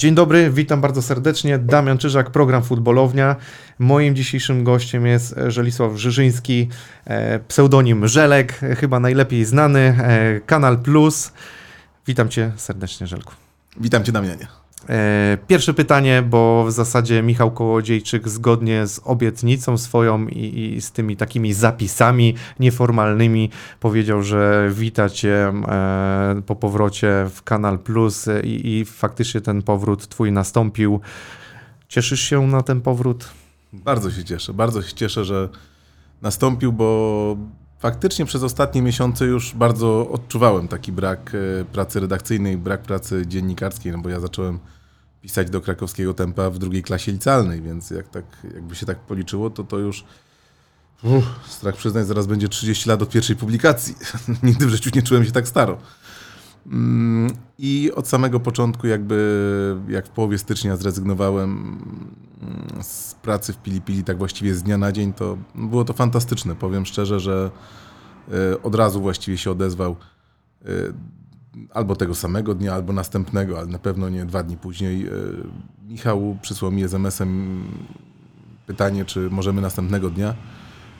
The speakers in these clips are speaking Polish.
Dzień dobry, witam bardzo serdecznie. Damian Czyżak, program Futbolownia. Moim dzisiejszym gościem jest Żelisław Żyżyński, e, pseudonim Żelek, e, chyba najlepiej znany, e, Kanal Plus. Witam cię serdecznie, Żelku. Witam cię, Damianie. E, pierwsze pytanie, bo w zasadzie Michał Kołodziejczyk zgodnie z obietnicą swoją i, i, z tymi takimi zapisami nieformalnymi powiedział, że wita cię e, po powrocie w Kanal Plus i, i faktycznie ten powrót twój nastąpił. Cieszysz się na ten powrót? Bardzo się cieszę, bardzo się cieszę, że nastąpił, bo faktycznie przez ostatnie miesiące już bardzo odczuwałem taki brak e, pracy redakcyjnej, brak pracy dziennikarskiej, no bo ja zacząłem pisać do krakowskiego tempa w drugiej klasie licealnej, więc jak tak, jakby się tak policzyło, to to już uff, strach przyznać, zaraz będzie 30 lat od pierwszej publikacji. Nigdy w życiu nie czułem się tak staro. Mm, I od samego początku, jakby jak w połowie stycznia zrezygnowałem mm, z pracy w Pili Pili, tak właściwie z dnia na dzień, to było to fantastyczne. Powiem szczerze, że e, od razu właściwie się odezwał e, albo tego samego dnia, albo następnego, ale na pewno nie dwa dni później. E, Michał przysłał mi SMS-em pytanie, czy możemy następnego dnia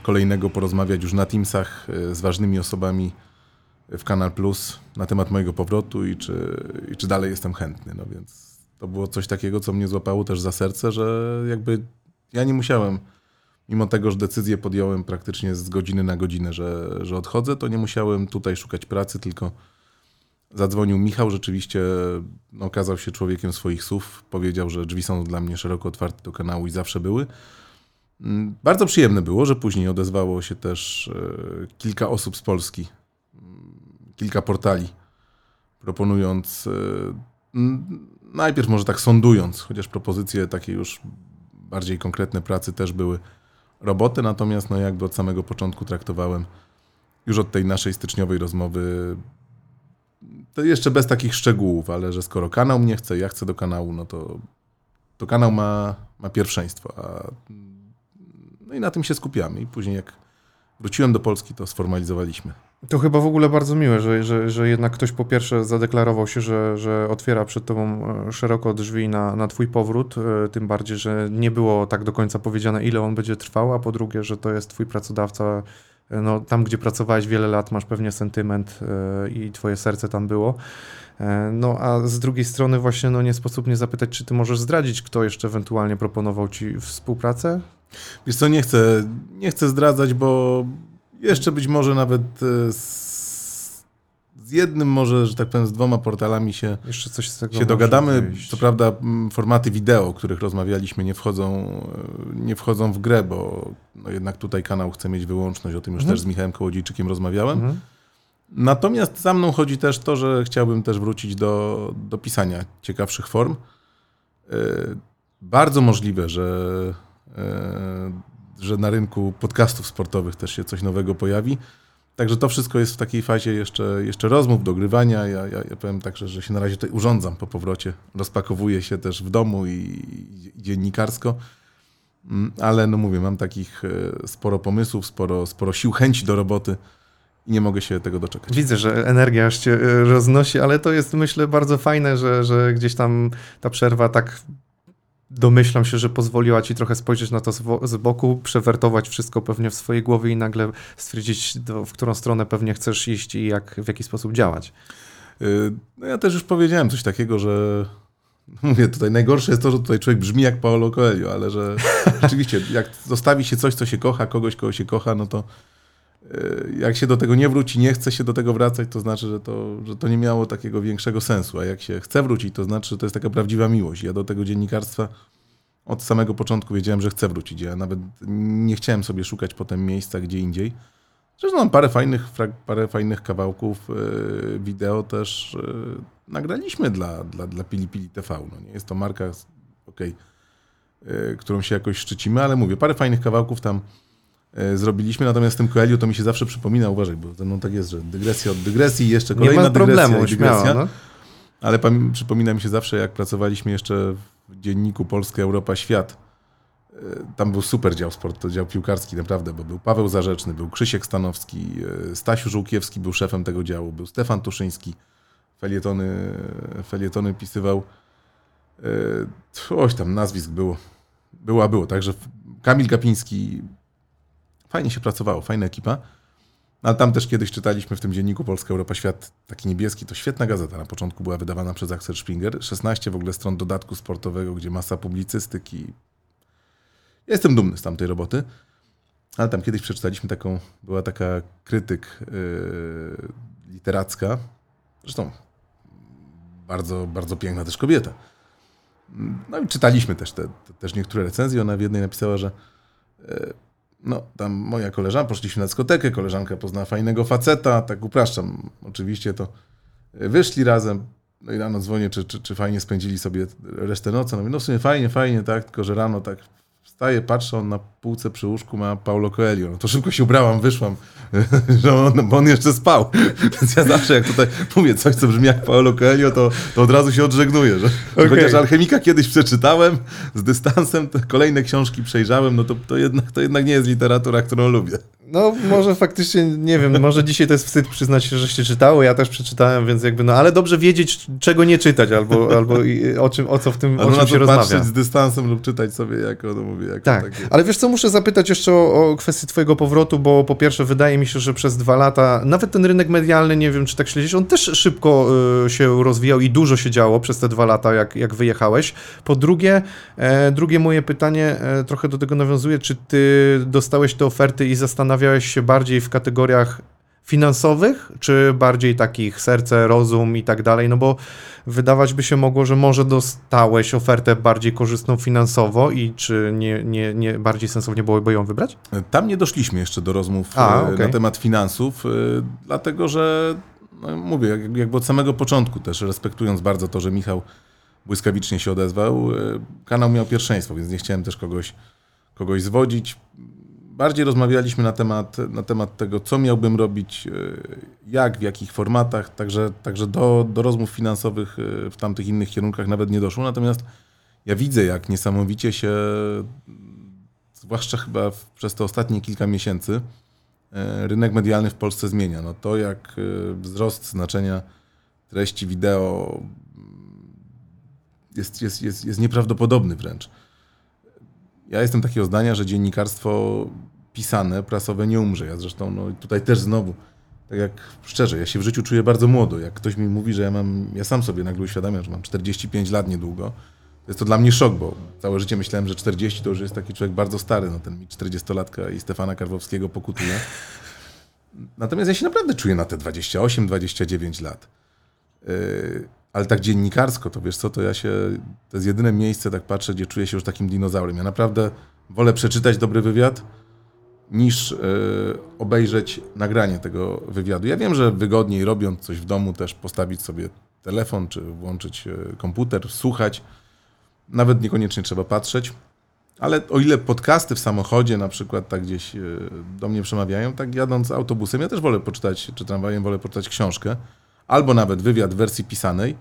kolejnego porozmawiać już na Teamsach z ważnymi osobami w Kanal Plus na temat mojego powrotu i czy, i czy dalej jestem chętny. No więc to było coś takiego, co mnie złapało też za serce, że jakby ja nie musiałem, mimo tego, że decyzję podjąłem praktycznie z godziny na godzinę, że, że odchodzę, to nie musiałem tutaj szukać pracy, tylko zadzwonił Michał, rzeczywiście no, okazał się człowiekiem swoich słów, powiedział, że drzwi są dla mnie szeroko otwarte do kanału i zawsze były. Mm, bardzo przyjemne było, że później odezwało się też e, kilka osób z Polski, kilka portali, proponując, e, najpierw może tak sądując, chociaż propozycje takie już bardziej konkretne pracy też były roboty, natomiast no jakby od samego początku traktowałem już od tej naszej styczniowej rozmowy to jeszcze bez takich szczegółów, ale że skoro kanał mnie chce, ja chcę do kanału, no to, to kanał ma, ma pierwszeństwo. A, no i na tym się skupiamy. I później jak wróciłem do Polski, to sformalizowaliśmy. To chyba w ogóle bardzo miłe, że, że, że jednak ktoś po pierwsze zadeklarował się, że, że otwiera przed tobą e, szeroko drzwi na, na twój powrót, e, tym bardziej, że nie było tak do końca powiedziane, ile on będzie trwał, a po drugie, że to jest twój pracodawca, e, no, tam gdzie pracowałeś wiele lat, masz pewnie sentyment i twoje serce tam było. No a z drugiej strony właśnie no, nie sposób nie zapytać, czy ty możesz zdradzić, kto jeszcze ewentualnie proponował ci współpracę? Wiesz co, nie chcę, nie chcę zdradzać, bo jeszcze być może nawet e, z, jednym, może, że tak powiem, z dwoma portalami się, Jeszcze coś z tego się dogadamy. Co prawda formaty wideo, o których rozmawialiśmy, nie wchodzą, e, nie wchodzą w grę, bo no jednak tutaj kanał chce mieć wyłączność. O tym już mhm. też z Michałem Kołodziejczykiem rozmawiałem. Mhm. Natomiast za mną chodzi też to, że chciałbym też wrócić do, do pisania ciekawszych form. E, bardzo możliwe, że że na rynku podcastów sportowych też się coś nowego pojawi. Także to wszystko jest w takiej fazie jeszcze, jeszcze rozmów, dogrywania. Ja, ja, ja powiem także, że się na razie tutaj urządzam po powrocie. Rozpakowuję się też w domu i, i dziennikarsko. Mm, ale no mówię, mam takich e, sporo pomysłów, sporo, sporo sił, chęci do roboty i nie mogę się tego doczekać. Widzę, że energia aż cię e, roznosi, ale to jest myślę bardzo fajne, że, że gdzieś tam ta przerwa tak domyślam się, że pozwoliła ci trochę spojrzeć na to z boku, przewertować wszystko pewnie w swojej głowie i nagle stwierdzić, w którą stronę pewnie chcesz iść i jak, w jaki sposób działać. Y, no ja też już powiedziałem coś takiego, że mówię tutaj, najgorsze jest to, że tutaj człowiek brzmi jak Paolo Coelho, ale że rzeczywiście jak zostawi się coś, co się kocha, kogoś, kogo się kocha, no to jak się do tego nie wróci, nie chce się do tego wracać, to znaczy, że to, że to nie miało takiego większego sensu. A jak się chce wrócić, to znaczy, że to jest taka prawdziwa miłość. Ja do tego dziennikarstwa od samego początku wiedziałem, że chcę wrócić. Ja nawet nie chciałem sobie szukać potem miejsca gdzie indziej. Zresztą mam parę fajnych, parę fajnych kawałków yy, wideo też yy, nagraliśmy dla, dla, dla Pili Pili TV. No nie jest to marka, okay, którą się jakoś szczycimy, ale mówię, parę fajnych kawałków tam E, zrobiliśmy, natomiast tym Coelho to mi się zawsze przypomina, uważaj, bo ze mną tak jest, że dygresja od dygresji, jeszcze kolejna Nie ma dygresja problemu, dygresja. Śmiało, no. Ale przypomina mi się zawsze, jak pracowaliśmy jeszcze w dzienniku Polska, Europa, Świat. E, tam był super dział sport, to dział piłkarski naprawdę, bo był Paweł Zarzeczny, był Krzysiek Stanowski, e, Stasiu Żółkiewski był szefem tego działu, był Stefan Tuszyński, felietony, felietony pisywał Yy, Oś tam nazwisk było. Było, a było. Także Kamil Gapiński. Fajnie się pracowało, fajna ekipa. Ale tam też kiedyś czytaliśmy w tym dzienniku Polska Europa Świat, taki niebieski, to świetna gazeta. Na początku była wydawana przez Axel Springer. 16 w ogóle stron dodatku sportowego, gdzie masa publicystyki. Jestem dumny z tamtej roboty. Ale tam kiedyś przeczytaliśmy taką, była taka krytyk yy, literacka. Zresztą bardzo, bardzo piękna też kobieta. No i czytaliśmy też te, te, też niektóre recenzje. Ona w jednej napisała, że yy, no, tam moja koleżanka, poszliśmy na dyskotekę, koleżanka poznała fajnego faceta, tak upraszczam, oczywiście to wyszli razem, no i rano dzwonię, czy, czy, czy fajnie spędzili sobie resztę nocy. No, no w sumie fajnie, fajnie, tak, tylko że rano tak wstaję, patrzę, on na półce przy łóżku ma Paulo Coelho. No to szybko się ubrałam, wyszłam, że on, bo on jeszcze spał. Więc ja zawsze jak tutaj mówię coś, co brzmi jak Paulo Coelho, to, to od razu się odżegnuję. Że, okay. Chociaż Alchemika kiedyś przeczytałem z dystansem, kolejne książki przejrzałem, no to, to, jednak, to jednak nie jest literatura, którą lubię. No, może faktycznie, nie wiem, może dzisiaj to jest wstyd przyznać się, żeście czytało, ja też przeczytałem, więc jakby, no, ale dobrze wiedzieć, czego nie czytać, albo, albo o, czym, o co w tym, o czym się rozmawia. z dystansem lub czytać sobie, jako, no mówię, jako Tak, takie... ale wiesz co, muszę zapytać jeszcze o, o kwestię twojego powrotu, bo po pierwsze wydaje mi się, że przez dwa lata, nawet ten rynek medialny, nie wiem, czy tak śledzisz, on też szybko y, się rozwijał i dużo się działo przez te dwa lata, jak, jak wyjechałeś. Po drugie, e, drugie moje pytanie e, trochę do tego nawiązuje, czy ty dostałeś te oferty i zastanawiałeś zastanawiałeś się bardziej w kategoriach finansowych, czy bardziej takich serce, rozum i tak dalej? No bo wydawać by się mogło, że może dostałeś ofertę bardziej korzystną finansowo i czy nie, nie, nie bardziej sensownie byłoby ją wybrać? Tam nie doszliśmy jeszcze do rozmów A, okay. na temat finansów, y, dlatego że no mówię, jakby od samego początku też, respektując bardzo to, że Michał błyskawicznie się odezwał, y, kanał miał pierwszeństwo, więc nie chciałem też kogoś, kogoś zwodzić bardziej rozmawialiśmy na temat, na temat tego, co miałbym robić, e, jak, w jakich formatach, także, także do, do rozmów finansowych e, w tamtych innych kierunkach nawet nie doszło. Natomiast ja widzę, jak niesamowicie się, zwłaszcza chyba przez te ostatnie kilka miesięcy, e, rynek medialny w Polsce zmienia. No to, jak wzrost znaczenia treści wideo jest, jest, jest, jest nieprawdopodobny wręcz. Ja jestem takiego zdania, że dziennikarstwo pisane, prasowe nie umrze. Ja zresztą no, tutaj też znowu, tak jak szczerze, ja się w życiu czuję bardzo młodo. Jak ktoś mi mówi, że ja mam, ja sam sobie nagle uświadamiam, że mam 45 lat niedługo, to jest to dla mnie szok, bo całe życie myślałem, że 40 to już jest taki człowiek bardzo stary, no ten mi 40-latka i Stefana Karwowskiego pokutuje. Natomiast ja się naprawdę czuję na te 28-29 lat. Yy, ale tak dziennikarsko, to wiesz co, to ja się, to jest jedyne miejsce, tak patrzę, gdzie czuję się już takim dinozaurem. Ja naprawdę wolę przeczytać dobry wywiad, niż e, obejrzeć nagranie tego wywiadu. Ja wiem, że wygodniej robiąc coś w domu też postawić sobie telefon, czy włączyć e, komputer, słuchać. Nawet niekoniecznie trzeba patrzeć. Ale o ile podcasty w samochodzie na przykład tak gdzieś e, do mnie przemawiają, tak jadąc autobusem, ja też wolę poczytać, czy tramwajem wolę poczytać książkę, albo nawet wywiad w wersji pisanej,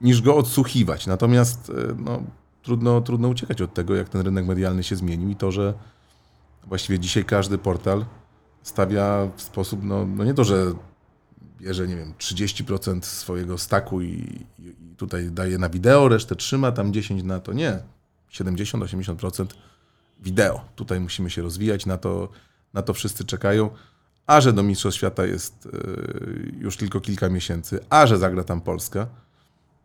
niż go odsłuchiwać. Natomiast no, trudno, trudno uciekać od tego, jak ten rynek medialny się zmienił i to, że właściwie dzisiaj każdy portal stawia w sposób, no, no nie to, że bierze, nie wiem, 30% swojego staku i, i, tutaj daje na wideo, resztę trzyma, tam 10 na to. Nie. 70-80% wideo. Tutaj musimy się rozwijać, na to, na to wszyscy czekają. A że do Mistrzostw Świata jest yy, już tylko kilka miesięcy, a że zagra tam Polska,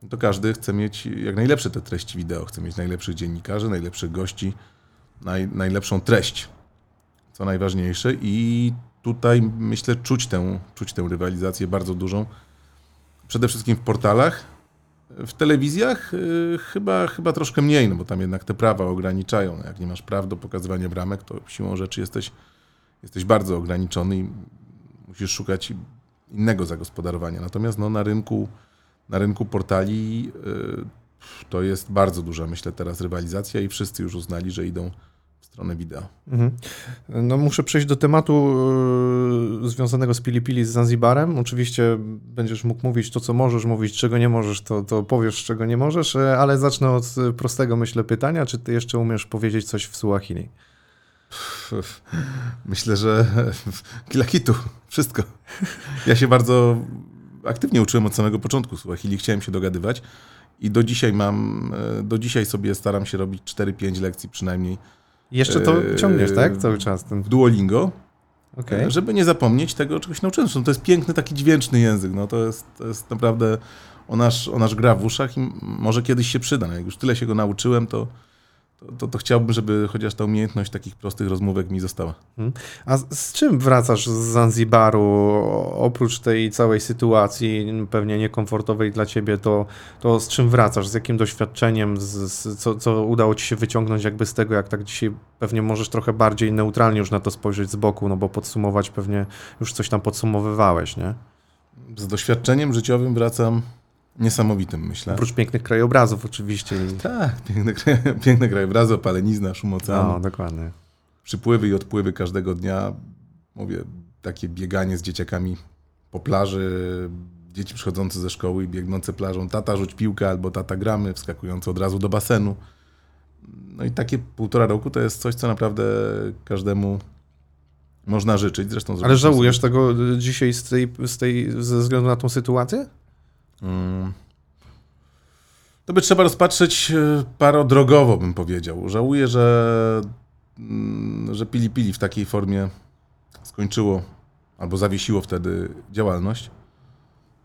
to każdy chce mieć jak najlepsze te treści wideo, chce mieć najlepszych dziennikarzy, najlepszych gości, naj, najlepszą treść co najważniejsze i tutaj myślę czuć tę, czuć tę rywalizację bardzo dużą. Przede wszystkim w portalach. W telewizjach yy, chyba, chyba troszkę mniej, no bo tam jednak te prawa ograniczają. Jak nie masz praw do pokazywania bramek, to siłą rzeczy jesteś, jesteś bardzo ograniczony i musisz szukać innego zagospodarowania. Natomiast no, na, rynku, na rynku portali yy, to jest bardzo duża, myślę, teraz rywalizacja i wszyscy już uznali, że idą stronę wideo. Mhm. No muszę przejść do tematu yy, związanego z Pili Pili z Zanzibarem. Oczywiście będziesz mógł mówić to, co możesz mówić, czego nie możesz, to, to powiesz, czego nie możesz, e, ale zacznę od prostego, myślę, pytania. Czy ty jeszcze umiesz powiedzieć coś w Suahili? Myślę, że kilakitu, wszystko. Ja się bardzo aktywnie uczyłem od samego początku Suahili, chciałem się dogadywać I do dzisiaj mam, e, do dzisiaj sobie staram się robić 4-5 lekcji przynajmniej Jeszcze to Eee, ciągniesz, tak? Cały czas ten. w Duolingo, Okej. e, żeby nie zapomnieć tego, czego się nauczyłem. Zresztą to jest piękny, taki dźwięczny język. No, to, jest, to jest naprawdę, on aż, on aż gra w uszach i może kiedyś się przyda. No, jak już tyle się go nauczyłem, to, to, to, to chciałbym, żeby chociaż ta umiejętność takich prostych rozmówek mi została. A z, z czym wracasz z Zanzibaru? Oprócz tej całej sytuacji pewnie niekomfortowej dla ciebie, to, to z czym wracasz? Z jakim doświadczeniem? Z, z, co, co udało ci się wyciągnąć jakby z tego, jak tak dzisiaj pewnie możesz trochę bardziej neutralnie już na to spojrzeć z boku, no bo podsumować pewnie już coś tam podsumowywałeś, nie? Z doświadczeniem życiowym wracam niesamowitym, myślę. Oprócz pięknych krajobrazów oczywiście. Tak, piękne, piękne krajobrazy, opalenizna, szum oceanu. No, dokładnie. przypływy i odpływy każdego dnia. Mówię, takie bieganie z dzieciakami po plaży, dzieci przychodzące ze szkoły i biegnące plażą, tata rzuć piłkę albo tata gramy, wskakujące od razu do basenu. No i takie półtora roku to jest coś, co naprawdę każdemu można życzyć. Zresztą Ale żałujesz sobie- tego dzisiaj z tej, z tej, ze względu na tą sytuację? Mm. To by trzeba rozpatrzeć e, parodrogowo, bym powiedział. Żałuję, że, mm, że Pili Pili w takiej formie skończyło albo zawiesiło wtedy działalność.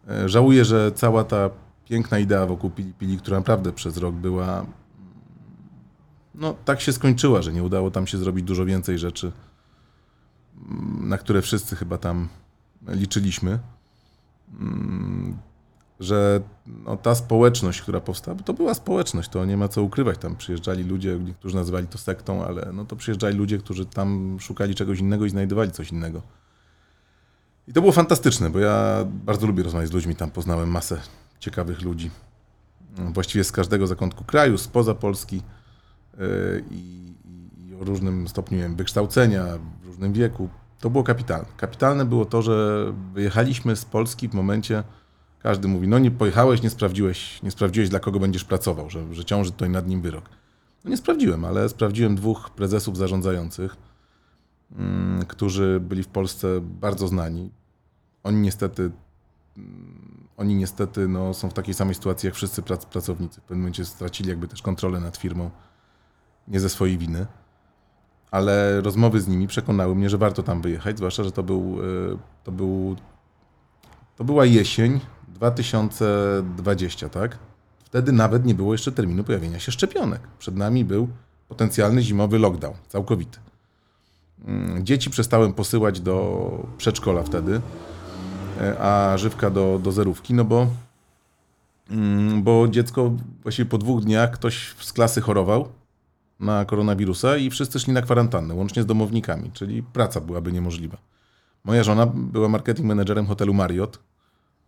E, Żałuję, że cała ta piękna idea wokół Pili Pili, która naprawdę przez rok była, mm, no tak się skończyła, że nie udało tam się zrobić dużo więcej rzeczy, na które wszyscy chyba tam liczyliśmy. Że no, ta społeczność, która powstała, bo to była społeczność, to nie ma co ukrywać. Tam przyjeżdżali ludzie, niektórzy nazywali to sektą, ale no to przyjeżdżali ludzie, którzy tam szukali czegoś innego i znajdowali coś innego. I to było fantastyczne, bo ja bardzo lubię rozmawiać z ludźmi, tam poznałem masę ciekawych ludzi. Właściwie z każdego zakątku kraju, spoza Polski yy, i, i o różnym stopniu wiem, wykształcenia, w różnym wieku. To było kapitalne. Kapitalne było to, że wyjechaliśmy z Polski w momencie, każdy mówi, no nie pojechałeś, nie sprawdziłeś, nie sprawdziłeś dla kogo będziesz pracował, że, że ciąży tutaj nad nim wyrok. No nie sprawdziłem, ale sprawdziłem dwóch prezesów zarządzających, mm, którzy byli w Polsce bardzo znani. Oni niestety, mm, oni niestety no, są w takiej samej sytuacji jak wszyscy prac, pracownicy. W pewnym momencie stracili jakby też kontrolę nad firmą, nie ze swojej winy. Ale rozmowy z nimi przekonały mnie, że warto tam wyjechać, zwłaszcza, że to był, e, to był to była jesień 2020, tak? Wtedy nawet nie było jeszcze terminu pojawienia się szczepionek. Przed nami był potencjalny zimowy lockdown, całkowity. Mm, Dzieci przestałem posyłać do przedszkola wtedy, e, a żywka do, do zerówki, no bo, mm, bo dziecko właściwie po dwóch dniach ktoś z klasy chorował na koronawirusa i wszyscy szli na kwarantannę, łącznie z domownikami, czyli praca byłaby niemożliwa. Moja żona była marketing managerem hotelu Marriott.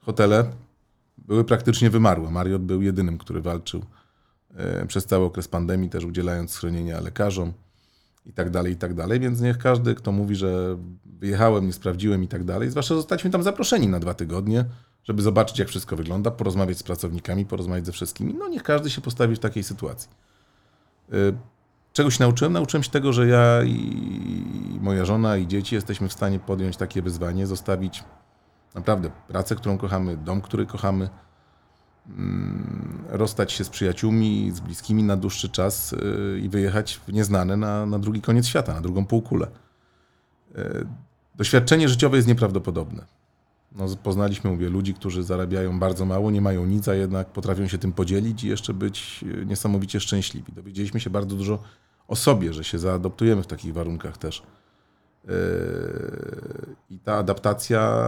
Hotele były praktycznie wymarłe. Marriott był jedynym, który walczył e, przez cały okres pandemii, też udzielając schronienia lekarzom i tak dalej, i tak dalej. Więc niech każdy, kto mówi, że wyjechałem, nie sprawdziłem i tak dalej, zwłaszcza zostaliśmy tam zaproszeni na dwa tygodnie, żeby zobaczyć, jak wszystko wygląda, porozmawiać z pracownikami, porozmawiać ze wszystkimi. No niech każdy się postawi w takiej sytuacji. E, Czego się nauczyłem? Nauczyłem się tego, że ja i moja żona i dzieci jesteśmy w stanie podjąć takie wyzwanie, zostawić naprawdę pracę, którą kochamy, dom, który kochamy, mm, rozstać się z przyjaciółmi, z bliskimi na dłuższy czas yy, i wyjechać w nieznane na, na drugi koniec świata, na drugą półkulę. Yy, Doświadczenie życiowe jest nieprawdopodobne. No, poznaliśmy, mówię, ludzi, którzy zarabiają bardzo mało, nie mają nic, a jednak potrafią się tym podzielić i jeszcze być yy, niesamowicie szczęśliwi. Dowiedzieliśmy się bardzo dużo o sobie, że się zaadoptujemy w takich warunkach też. I ta adaptacja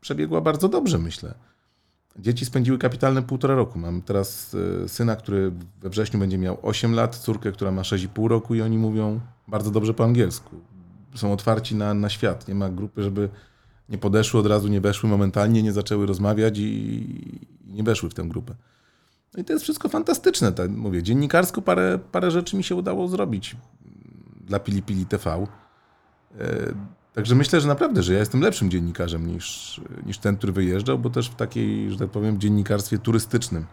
przebiegła bardzo dobrze, myślę. Dzieci spędziły kapitalne półtora roku. Mam teraz yy, syna, który we wrześniu będzie miał 8 lat, córkę, która ma 6,5 roku i oni mówią bardzo dobrze po angielsku. Są otwarci na, na świat. Nie ma grupy, żeby nie podeszły od razu, nie weszły momentalnie, nie zaczęły rozmawiać i, i nie weszły w tę grupę. No i to jest wszystko fantastyczne. Tak mówię, dziennikarsko parę, parę rzeczy mi się udało zrobić dla Pili Pili TV. Także myślę, że naprawdę, że ja jestem lepszym dziennikarzem niż, niż ten, który wyjeżdżał, bo też w takiej, że tak powiem, dziennikarstwie turystycznym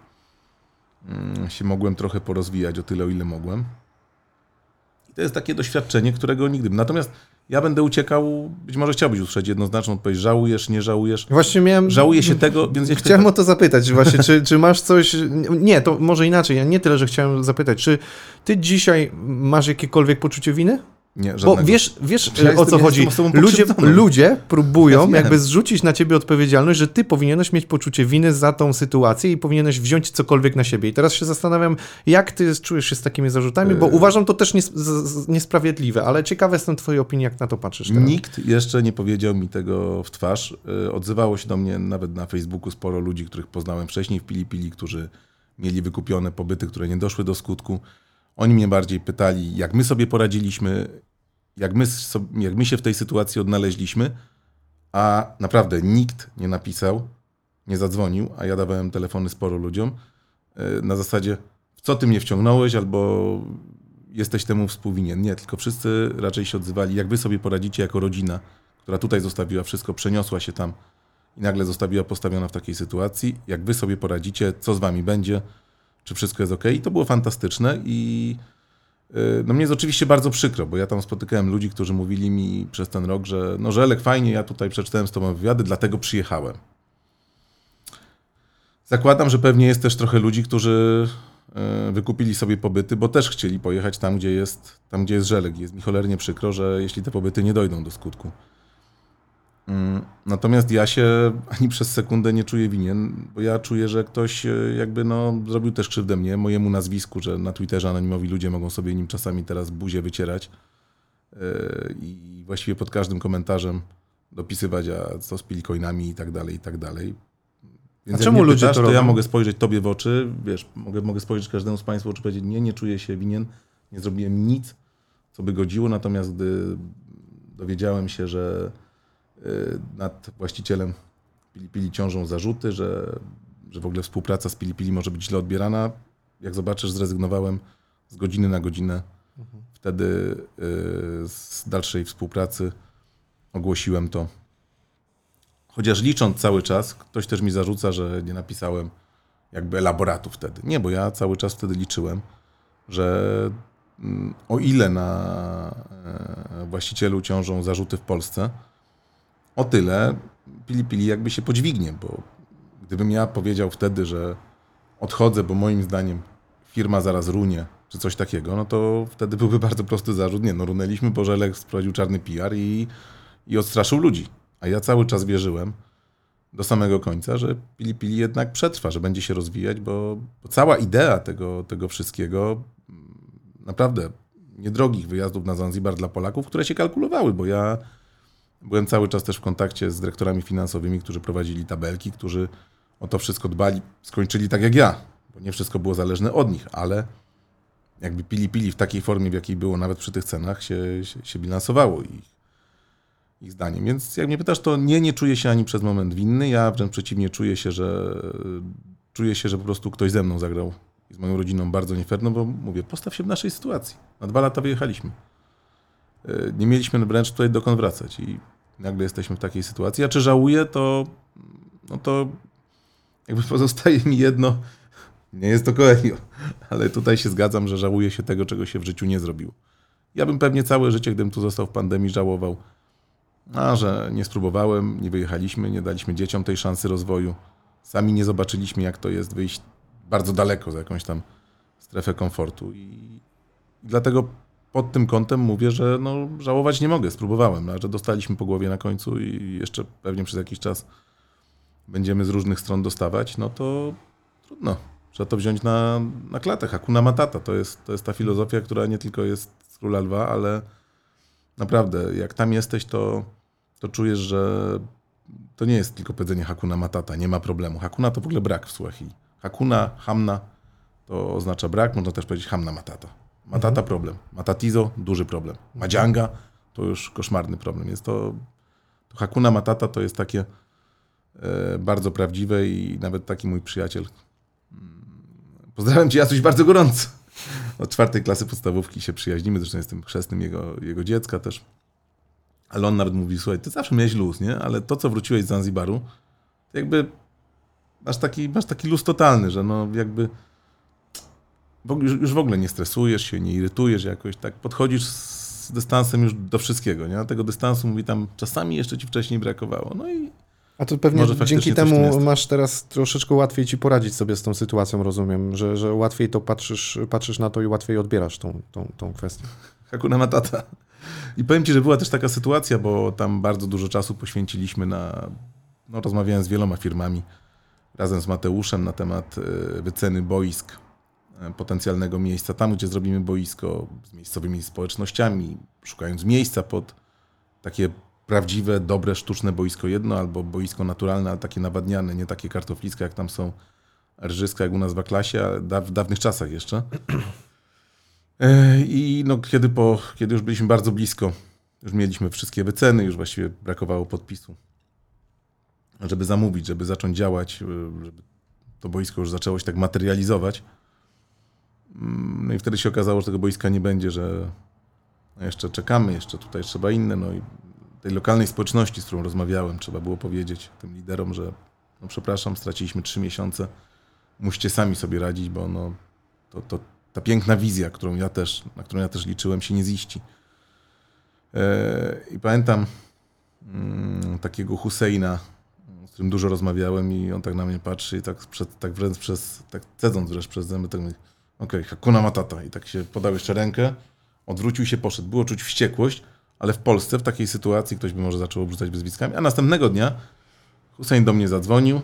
mm, się mogłem trochę porozwijać o tyle, o ile mogłem. I to jest takie doświadczenie, którego nigdy. Natomiast Ja będę uciekał, być może chciałbyś usłyszeć jednoznaczną odpowiedź, żałujesz, nie żałujesz. Właśnie miałem... Żałuję się tego, więc ja Chciałem o to zapytać właśnie, czy, czy masz coś... Nie, to może inaczej, ja nie tyle, że chciałem zapytać, czy ty dzisiaj masz jakiekolwiek poczucie winy? Nie, Bo wiesz, wiesz Ja o co chodzi. Ludzie, ludzie próbują Ja jakby zrzucić na ciebie odpowiedzialność, że ty powinieneś mieć poczucie winy za tą sytuację i powinieneś wziąć cokolwiek na siebie. I teraz się zastanawiam, jak ty czujesz się z takimi zarzutami, bo Yy. uważam to też nies- niesprawiedliwe, ale ciekawe jestem twojej opinii, jak na to patrzysz teraz. Nikt jeszcze nie powiedział mi tego w twarz. Y, Odzywało się do mnie nawet na Facebooku sporo ludzi, których poznałem wcześniej w Pili Pili, którzy mieli wykupione pobyty, które nie doszły do skutku. Oni mnie bardziej pytali, jak my sobie poradziliśmy, jak my, jak my się w tej sytuacji odnaleźliśmy, a naprawdę nikt nie napisał, nie zadzwonił, a ja dawałem telefony sporo ludziom y, na zasadzie, w co ty mnie wciągnąłeś, albo jesteś temu współwinien. Nie, tylko wszyscy raczej się odzywali, jak wy sobie poradzicie jako rodzina, która tutaj zostawiła wszystko, przeniosła się tam i nagle zostawiła postawiona w takiej sytuacji, jak wy sobie poradzicie, co z wami będzie, czy wszystko jest ok. I to było fantastyczne i y, no mnie jest oczywiście bardzo przykro, bo ja tam spotykałem ludzi, którzy mówili mi przez ten rok, że no Żelek, fajnie, ja tutaj przeczytałem z tobą wywiady, dlatego przyjechałem. Zakładam, że pewnie jest też trochę ludzi, którzy e, wykupili sobie pobyty, bo też chcieli pojechać tam, gdzie jest, tam, gdzie jest Żelek. Jest mi cholernie przykro, że jeśli te pobyty nie dojdą do skutku. Mm, Natomiast ja się ani przez sekundę nie czuję winien, bo ja czuję, że ktoś e, jakby no, zrobił też krzywdę mnie, mojemu nazwisku, że na Twitterze anonimowi ludzie mogą sobie nim czasami teraz buzię wycierać e, i właściwie pod każdym komentarzem dopisywać, a co z pilcoinami i tak dalej, i tak dalej. Więc A czemu ludzie pytasz, to to ja robią? mogę spojrzeć tobie w oczy, wiesz, mogę, mogę spojrzeć każdemu z Państwa w oczy i powiedzieć, nie, nie czuję się winien, nie zrobiłem nic, co by godziło, natomiast gdy dowiedziałem się, że nad właścicielem Pili Pili ciążą zarzuty, że, że w ogóle współpraca z Pili Pili może być źle odbierana, jak zobaczysz, zrezygnowałem z godziny na godzinę. Wtedy y, z dalszej współpracy ogłosiłem to. Chociaż licząc cały czas, ktoś też mi zarzuca, że nie napisałem jakby elaboratu wtedy. Nie, bo ja cały czas wtedy liczyłem, że mm, o ile na e, właścicielu ciążą zarzuty w Polsce, o tyle Pili Pili jakby się podźwignie, bo gdybym ja powiedział wtedy, że odchodzę, bo moim zdaniem firma zaraz runie, czy coś takiego, no to wtedy byłby bardzo prosty zarzut. Nie, no runęliśmy, bo Żelek sprowadził czarny PR i, i odstraszył ludzi. A ja cały czas wierzyłem do samego końca, że Pili Pili jednak przetrwa, że będzie się rozwijać, bo, bo cała idea tego, tego wszystkiego mm, naprawdę niedrogich wyjazdów na Zanzibar dla Polaków, które się kalkulowały, bo ja byłem cały czas też w kontakcie z dyrektorami finansowymi, którzy prowadzili tabelki, którzy o to wszystko dbali, skończyli tak jak ja, bo nie wszystko było zależne od nich, ale jakby pili pili w takiej formie, w jakiej było nawet przy tych cenach, się, się, się bilansowało ich, ich zdaniem. Więc jak mnie pytasz, to nie, nie czuję się ani przez moment winny. Ja wręcz przeciwnie czuję się, że czuję się, że po prostu ktoś ze mną zagrał i z moją rodziną bardzo nie fair, no bo mówię, postaw się w naszej sytuacji. Na dwa lata wyjechaliśmy. Yy, Nie mieliśmy wręcz tutaj dokąd wracać i nagle jesteśmy w takiej sytuacji. A czy żałuję, to no to jakby pozostaje mi jedno, nie jest to Coelho, ale tutaj się zgadzam, że żałuję się tego, czego się w życiu nie zrobiło. Ja bym pewnie całe życie, gdybym tu został w pandemii, żałował, a że nie spróbowałem, nie wyjechaliśmy, nie daliśmy dzieciom tej szansy rozwoju. Sami nie zobaczyliśmy, jak to jest wyjść bardzo daleko za jakąś tam strefę komfortu. I dlatego pod tym kątem mówię, że no, żałować nie mogę. Spróbowałem, no, że dostaliśmy po głowie na końcu i jeszcze pewnie przez jakiś czas będziemy z różnych stron dostawać, no to trudno. Trzeba to wziąć na, na klatę. Hakuna Matata to jest, to jest ta filozofia, która nie tylko jest z Króla Lwa, ale naprawdę, jak tam jesteś, to, to czujesz, że to nie jest tylko powiedzenie Hakuna Matata, nie ma problemu. Hakuna to w ogóle brak w Swahili. Hakuna, hamna to oznacza brak, można też powiedzieć hamna matata. Matata problem, matatizo duży problem, madzianga to już koszmarny problem. Jest to, to Hakuna Matata to jest takie e, bardzo prawdziwe i nawet taki mój przyjaciel. mm, Pozdrawiam cię, Jasuś, bardzo gorąco. Od czwartej klasy podstawówki się przyjaźnimy, zresztą jestem chrzestnym jego, jego dziecka też. Ale on nawet mówi, słuchaj, ty zawsze miałeś luz, nie? Ale to, co wróciłeś z Zanzibaru, jakby masz taki, masz taki luz totalny, że no jakby już, w ogóle nie stresujesz się, nie irytujesz jakoś, tak podchodzisz z dystansem już do wszystkiego, nie? Tego dystansu, mówi tam, czasami jeszcze ci wcześniej brakowało. No i A to pewnie dzięki temu masz teraz troszeczkę łatwiej ci poradzić sobie z tą sytuacją, rozumiem, że, że łatwiej to patrzysz, patrzysz na to i łatwiej odbierasz tą, tą, tą kwestię. Hakuna Matata. I powiem ci, że była też taka sytuacja, bo tam bardzo dużo czasu poświęciliśmy na. No, rozmawiałem z wieloma firmami razem z Mateuszem na temat e, wyceny boisk, potencjalnego miejsca tam, gdzie zrobimy boisko z miejscowymi społecznościami, szukając miejsca pod takie prawdziwe, dobre, sztuczne boisko jedno albo boisko naturalne, ale takie nawadniane, nie takie kartofliska, jak tam są rżyska, jak u nas w klasie, ale w dawnych czasach jeszcze. E, I no, kiedy, po, kiedy już byliśmy bardzo blisko, już mieliśmy wszystkie wyceny, już właściwie brakowało podpisu, żeby zamówić, żeby zacząć działać, e, żeby to boisko już zaczęło się tak materializować. No i wtedy się okazało, że tego boiska nie będzie, że jeszcze czekamy, jeszcze tutaj trzeba inne. No i tej lokalnej społeczności, z którą rozmawiałem, trzeba było powiedzieć tym liderom, że no przepraszam, straciliśmy trzy miesiące, musicie sami sobie radzić, bo no, to, to, ta piękna wizja, którą ja też, na którą ja też liczyłem, się nie ziści. E, I pamiętam mm, takiego Husseina, z którym dużo rozmawiałem i on tak na mnie patrzy i tak, przed, tak wręcz przez, tak cedząc wręcz przez zęby, tak okej, Hakuna Matata. I tak się podał jeszcze rękę, odwrócił się, poszedł. Było czuć wściekłość, ale w Polsce w takiej sytuacji ktoś by może zaczął obrzucać wyzwiskami, a następnego dnia Hussein do mnie zadzwonił,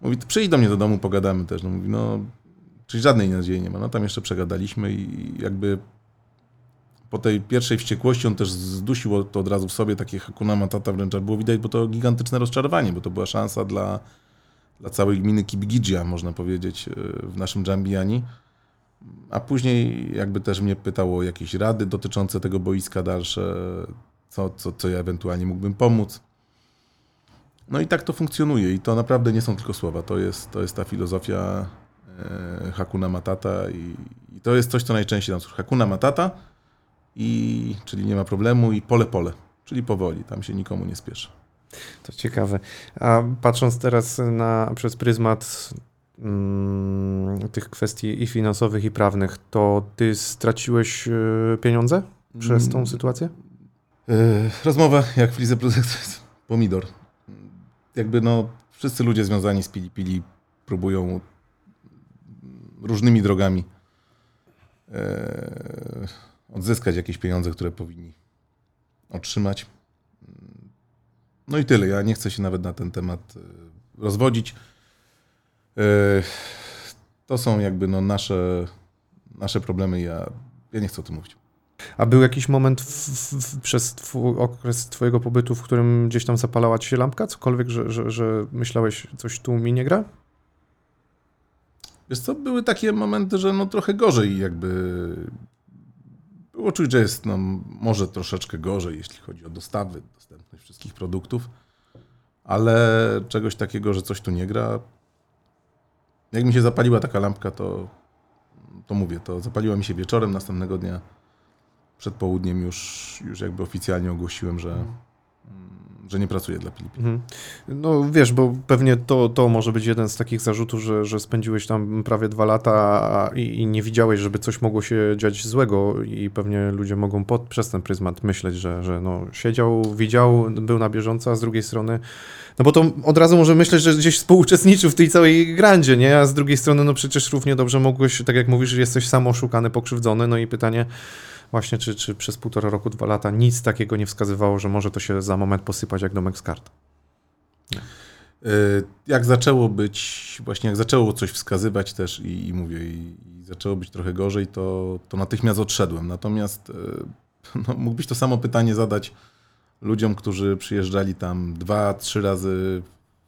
mówi, przyjdź do mnie do domu, pogadamy też. No mówi, no, czyli żadnej nadziei nie ma. No tam jeszcze przegadaliśmy i jakby po tej pierwszej wściekłości on też zdusił to od razu w sobie takie Hakuna Matata wręcz, było widać, bo to gigantyczne rozczarowanie, bo to była szansa dla, dla całej gminy Kibigidzia, można powiedzieć, yy, w naszym Dżambijani. A później jakby też mnie pytało o jakieś rady dotyczące tego boiska dalsze, co, co, co ja ewentualnie mógłbym pomóc. No i tak to funkcjonuje i to naprawdę nie są tylko słowa, to jest, to jest ta filozofia e, Hakuna Matata i, i to jest coś, co najczęściej nam słyszy. Hakuna Matata, i, czyli nie ma problemu i pole pole, czyli powoli, tam się nikomu nie spieszy. To ciekawe. A patrząc teraz na, przez pryzmat tych kwestii i finansowych, i prawnych, to ty straciłeś y, pieniądze przez tą Mm. sytuację? Yy, Rozmowa jak w Lize Plus. Pomidor. Jakby no, wszyscy ludzie związani z Pili Pili próbują różnymi drogami yy, odzyskać jakieś pieniądze, które powinni otrzymać. No i tyle. Ja nie chcę się nawet na ten temat rozwodzić. Yy, To są jakby no nasze, nasze problemy. Ja, ja nie chcę o tym mówić. A był jakiś moment w, w, przez twój okres twojego pobytu, w którym gdzieś tam zapalała ci się lampka? Cokolwiek, że, że, że myślałeś, coś tu mi nie gra? Wiesz co, były takie momenty, że no trochę gorzej jakby było czuć, że jest no, może troszeczkę gorzej, jeśli chodzi o dostawy, dostępność wszystkich produktów, ale czegoś takiego, że coś tu nie gra. Jak mi się zapaliła taka lampka, to, to mówię, to zapaliła mi się wieczorem następnego dnia. Przed południem już, już jakby oficjalnie ogłosiłem, że, mm, że nie pracuję dla Pilipi. Mhm. No wiesz, bo pewnie to, to może być jeden z takich zarzutów, że, że spędziłeś tam prawie dwa lata i, i nie widziałeś, żeby coś mogło się dziać złego i pewnie ludzie mogą pod, przez ten pryzmat myśleć, że, że no, siedział, widział, był na bieżąco, a z drugiej strony, no bo to od razu może myśleć, że gdzieś współuczestniczył w tej całej grandzie, nie? A z drugiej strony, no przecież równie dobrze mogłeś, tak jak mówisz, że jesteś sam oszukany, pokrzywdzony, no i pytanie właśnie, czy, czy przez półtora roku, dwa lata nic takiego nie wskazywało, że może to się za moment posypać jak domek z kart. Y, Jak zaczęło być, właśnie jak zaczęło coś wskazywać też i, i mówię, i, i zaczęło być trochę gorzej, to, to natychmiast odszedłem. Natomiast y, no, mógłbyś to samo pytanie zadać ludziom, którzy przyjeżdżali tam dwa, trzy razy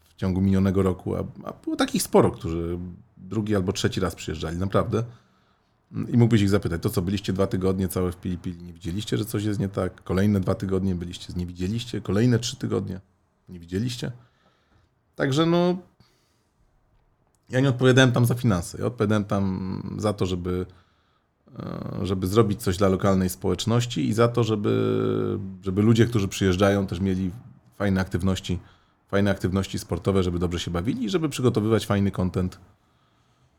w ciągu minionego roku, a, a było takich sporo, którzy drugi albo trzeci raz przyjeżdżali, naprawdę. I mógłbyś ich zapytać, to co, byliście dwa tygodnie całe w Pili Pili, nie widzieliście, że coś jest nie tak? Kolejne dwa tygodnie byliście, nie widzieliście? Kolejne trzy tygodnie, nie widzieliście? Także no. Ja nie odpowiadałem tam za finanse. Ja odpowiadałem tam za to, żeby, żeby zrobić coś dla lokalnej społeczności i za to, żeby, żeby ludzie, którzy przyjeżdżają, też mieli fajne aktywności, fajne aktywności sportowe, żeby dobrze się bawili i żeby przygotowywać fajny content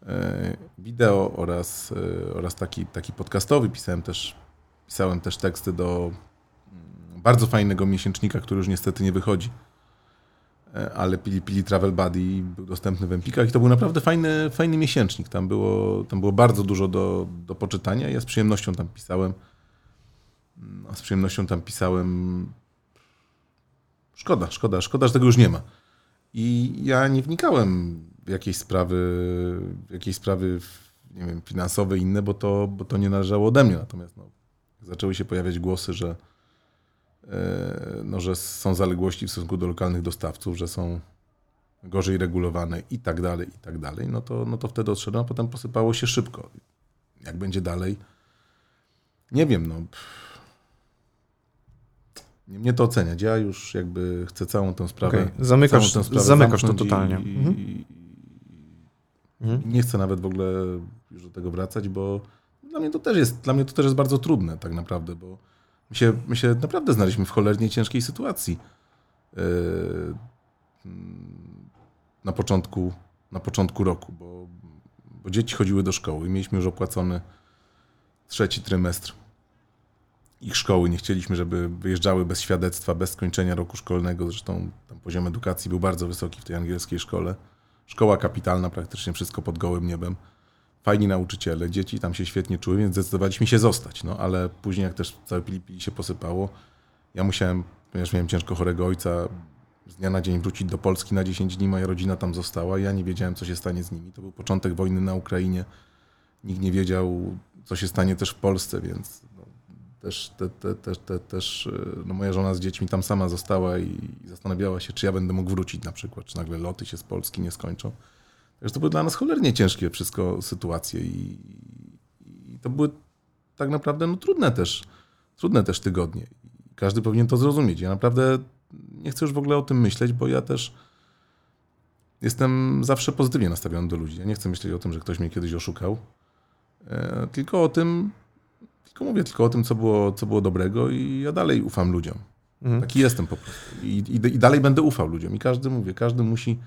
e, wideo oraz, e, oraz taki, taki podcastowy. Pisałem też pisałem też teksty do mm, bardzo fajnego miesięcznika, który już niestety nie wychodzi. E, Ale Pili Pili Travel Buddy był dostępny w Empikach i to był naprawdę fajny, fajny miesięcznik. Tam było, tam było bardzo dużo do, do poczytania. Ja z przyjemnością tam pisałem. No, z przyjemnością tam pisałem. Szkoda, szkoda, szkoda, że tego już nie ma. I ja nie wnikałem w jakieś sprawy, w jakieś sprawy nie wiem, finansowe inne, bo to, bo to nie należało ode mnie. Natomiast no, zaczęły się pojawiać głosy, że, no, że są zaległości w stosunku do lokalnych dostawców, że są gorzej regulowane i tak dalej, i tak dalej, no to, no to wtedy odszedłem, a potem posypało się szybko. Jak będzie dalej? Nie wiem, no. Nie mnie to oceniać. Ja już jakby chcę całą tę sprawę. Okej, zamykasz- całą tę sprawę zamykasz to totalnie. I, Mhm. i, Mhm. nie chcę nawet w ogóle już do tego wracać, bo dla mnie to też jest, dla mnie to też jest bardzo trudne tak naprawdę, bo my się, my się naprawdę znaliśmy w cholernie ciężkiej sytuacji yy, mm, na początku, na początku roku, bo, bo dzieci chodziły do szkoły i mieliśmy już opłacony trzeci trymestr ich szkoły. Nie chcieliśmy, żeby wyjeżdżały bez świadectwa, bez skończenia roku szkolnego. Zresztą tam poziom edukacji był bardzo wysoki w tej angielskiej szkole. Szkoła kapitalna, praktycznie wszystko pod gołym niebem. Fajni nauczyciele, dzieci tam się świetnie czuły, więc zdecydowaliśmy się zostać. No ale później, jak też całe pili-pili się posypało, ja musiałem, ponieważ miałem ciężko chorego ojca, z dnia na dzień wrócić do Polski na 10 dni. Moja rodzina tam została. Ja nie wiedziałem, co się stanie z nimi. To był początek wojny na Ukrainie. Nikt nie wiedział, co się stanie też w Polsce, więc no, też, te, te, te, te, też yy, no moja żona z dziećmi tam sama została i zastanawiała się, czy ja będę mógł wrócić na przykład, czy nagle loty się z Polski nie skończą. Także to były dla nas cholernie ciężkie wszystko sytuacje i, i to były tak naprawdę no, trudne też, trudne też tygodnie. I każdy powinien to zrozumieć. Ja naprawdę nie chcę już w ogóle o tym myśleć, bo ja też jestem zawsze pozytywnie nastawiony do ludzi. Ja nie chcę myśleć o tym, że ktoś mnie kiedyś oszukał, e, tylko o tym, tylko mówię tylko o tym, co było, co było dobrego i ja dalej ufam ludziom. Mhm. Taki jestem po prostu. I, i, I dalej będę ufał ludziom. I każdy, mówię, każdy musi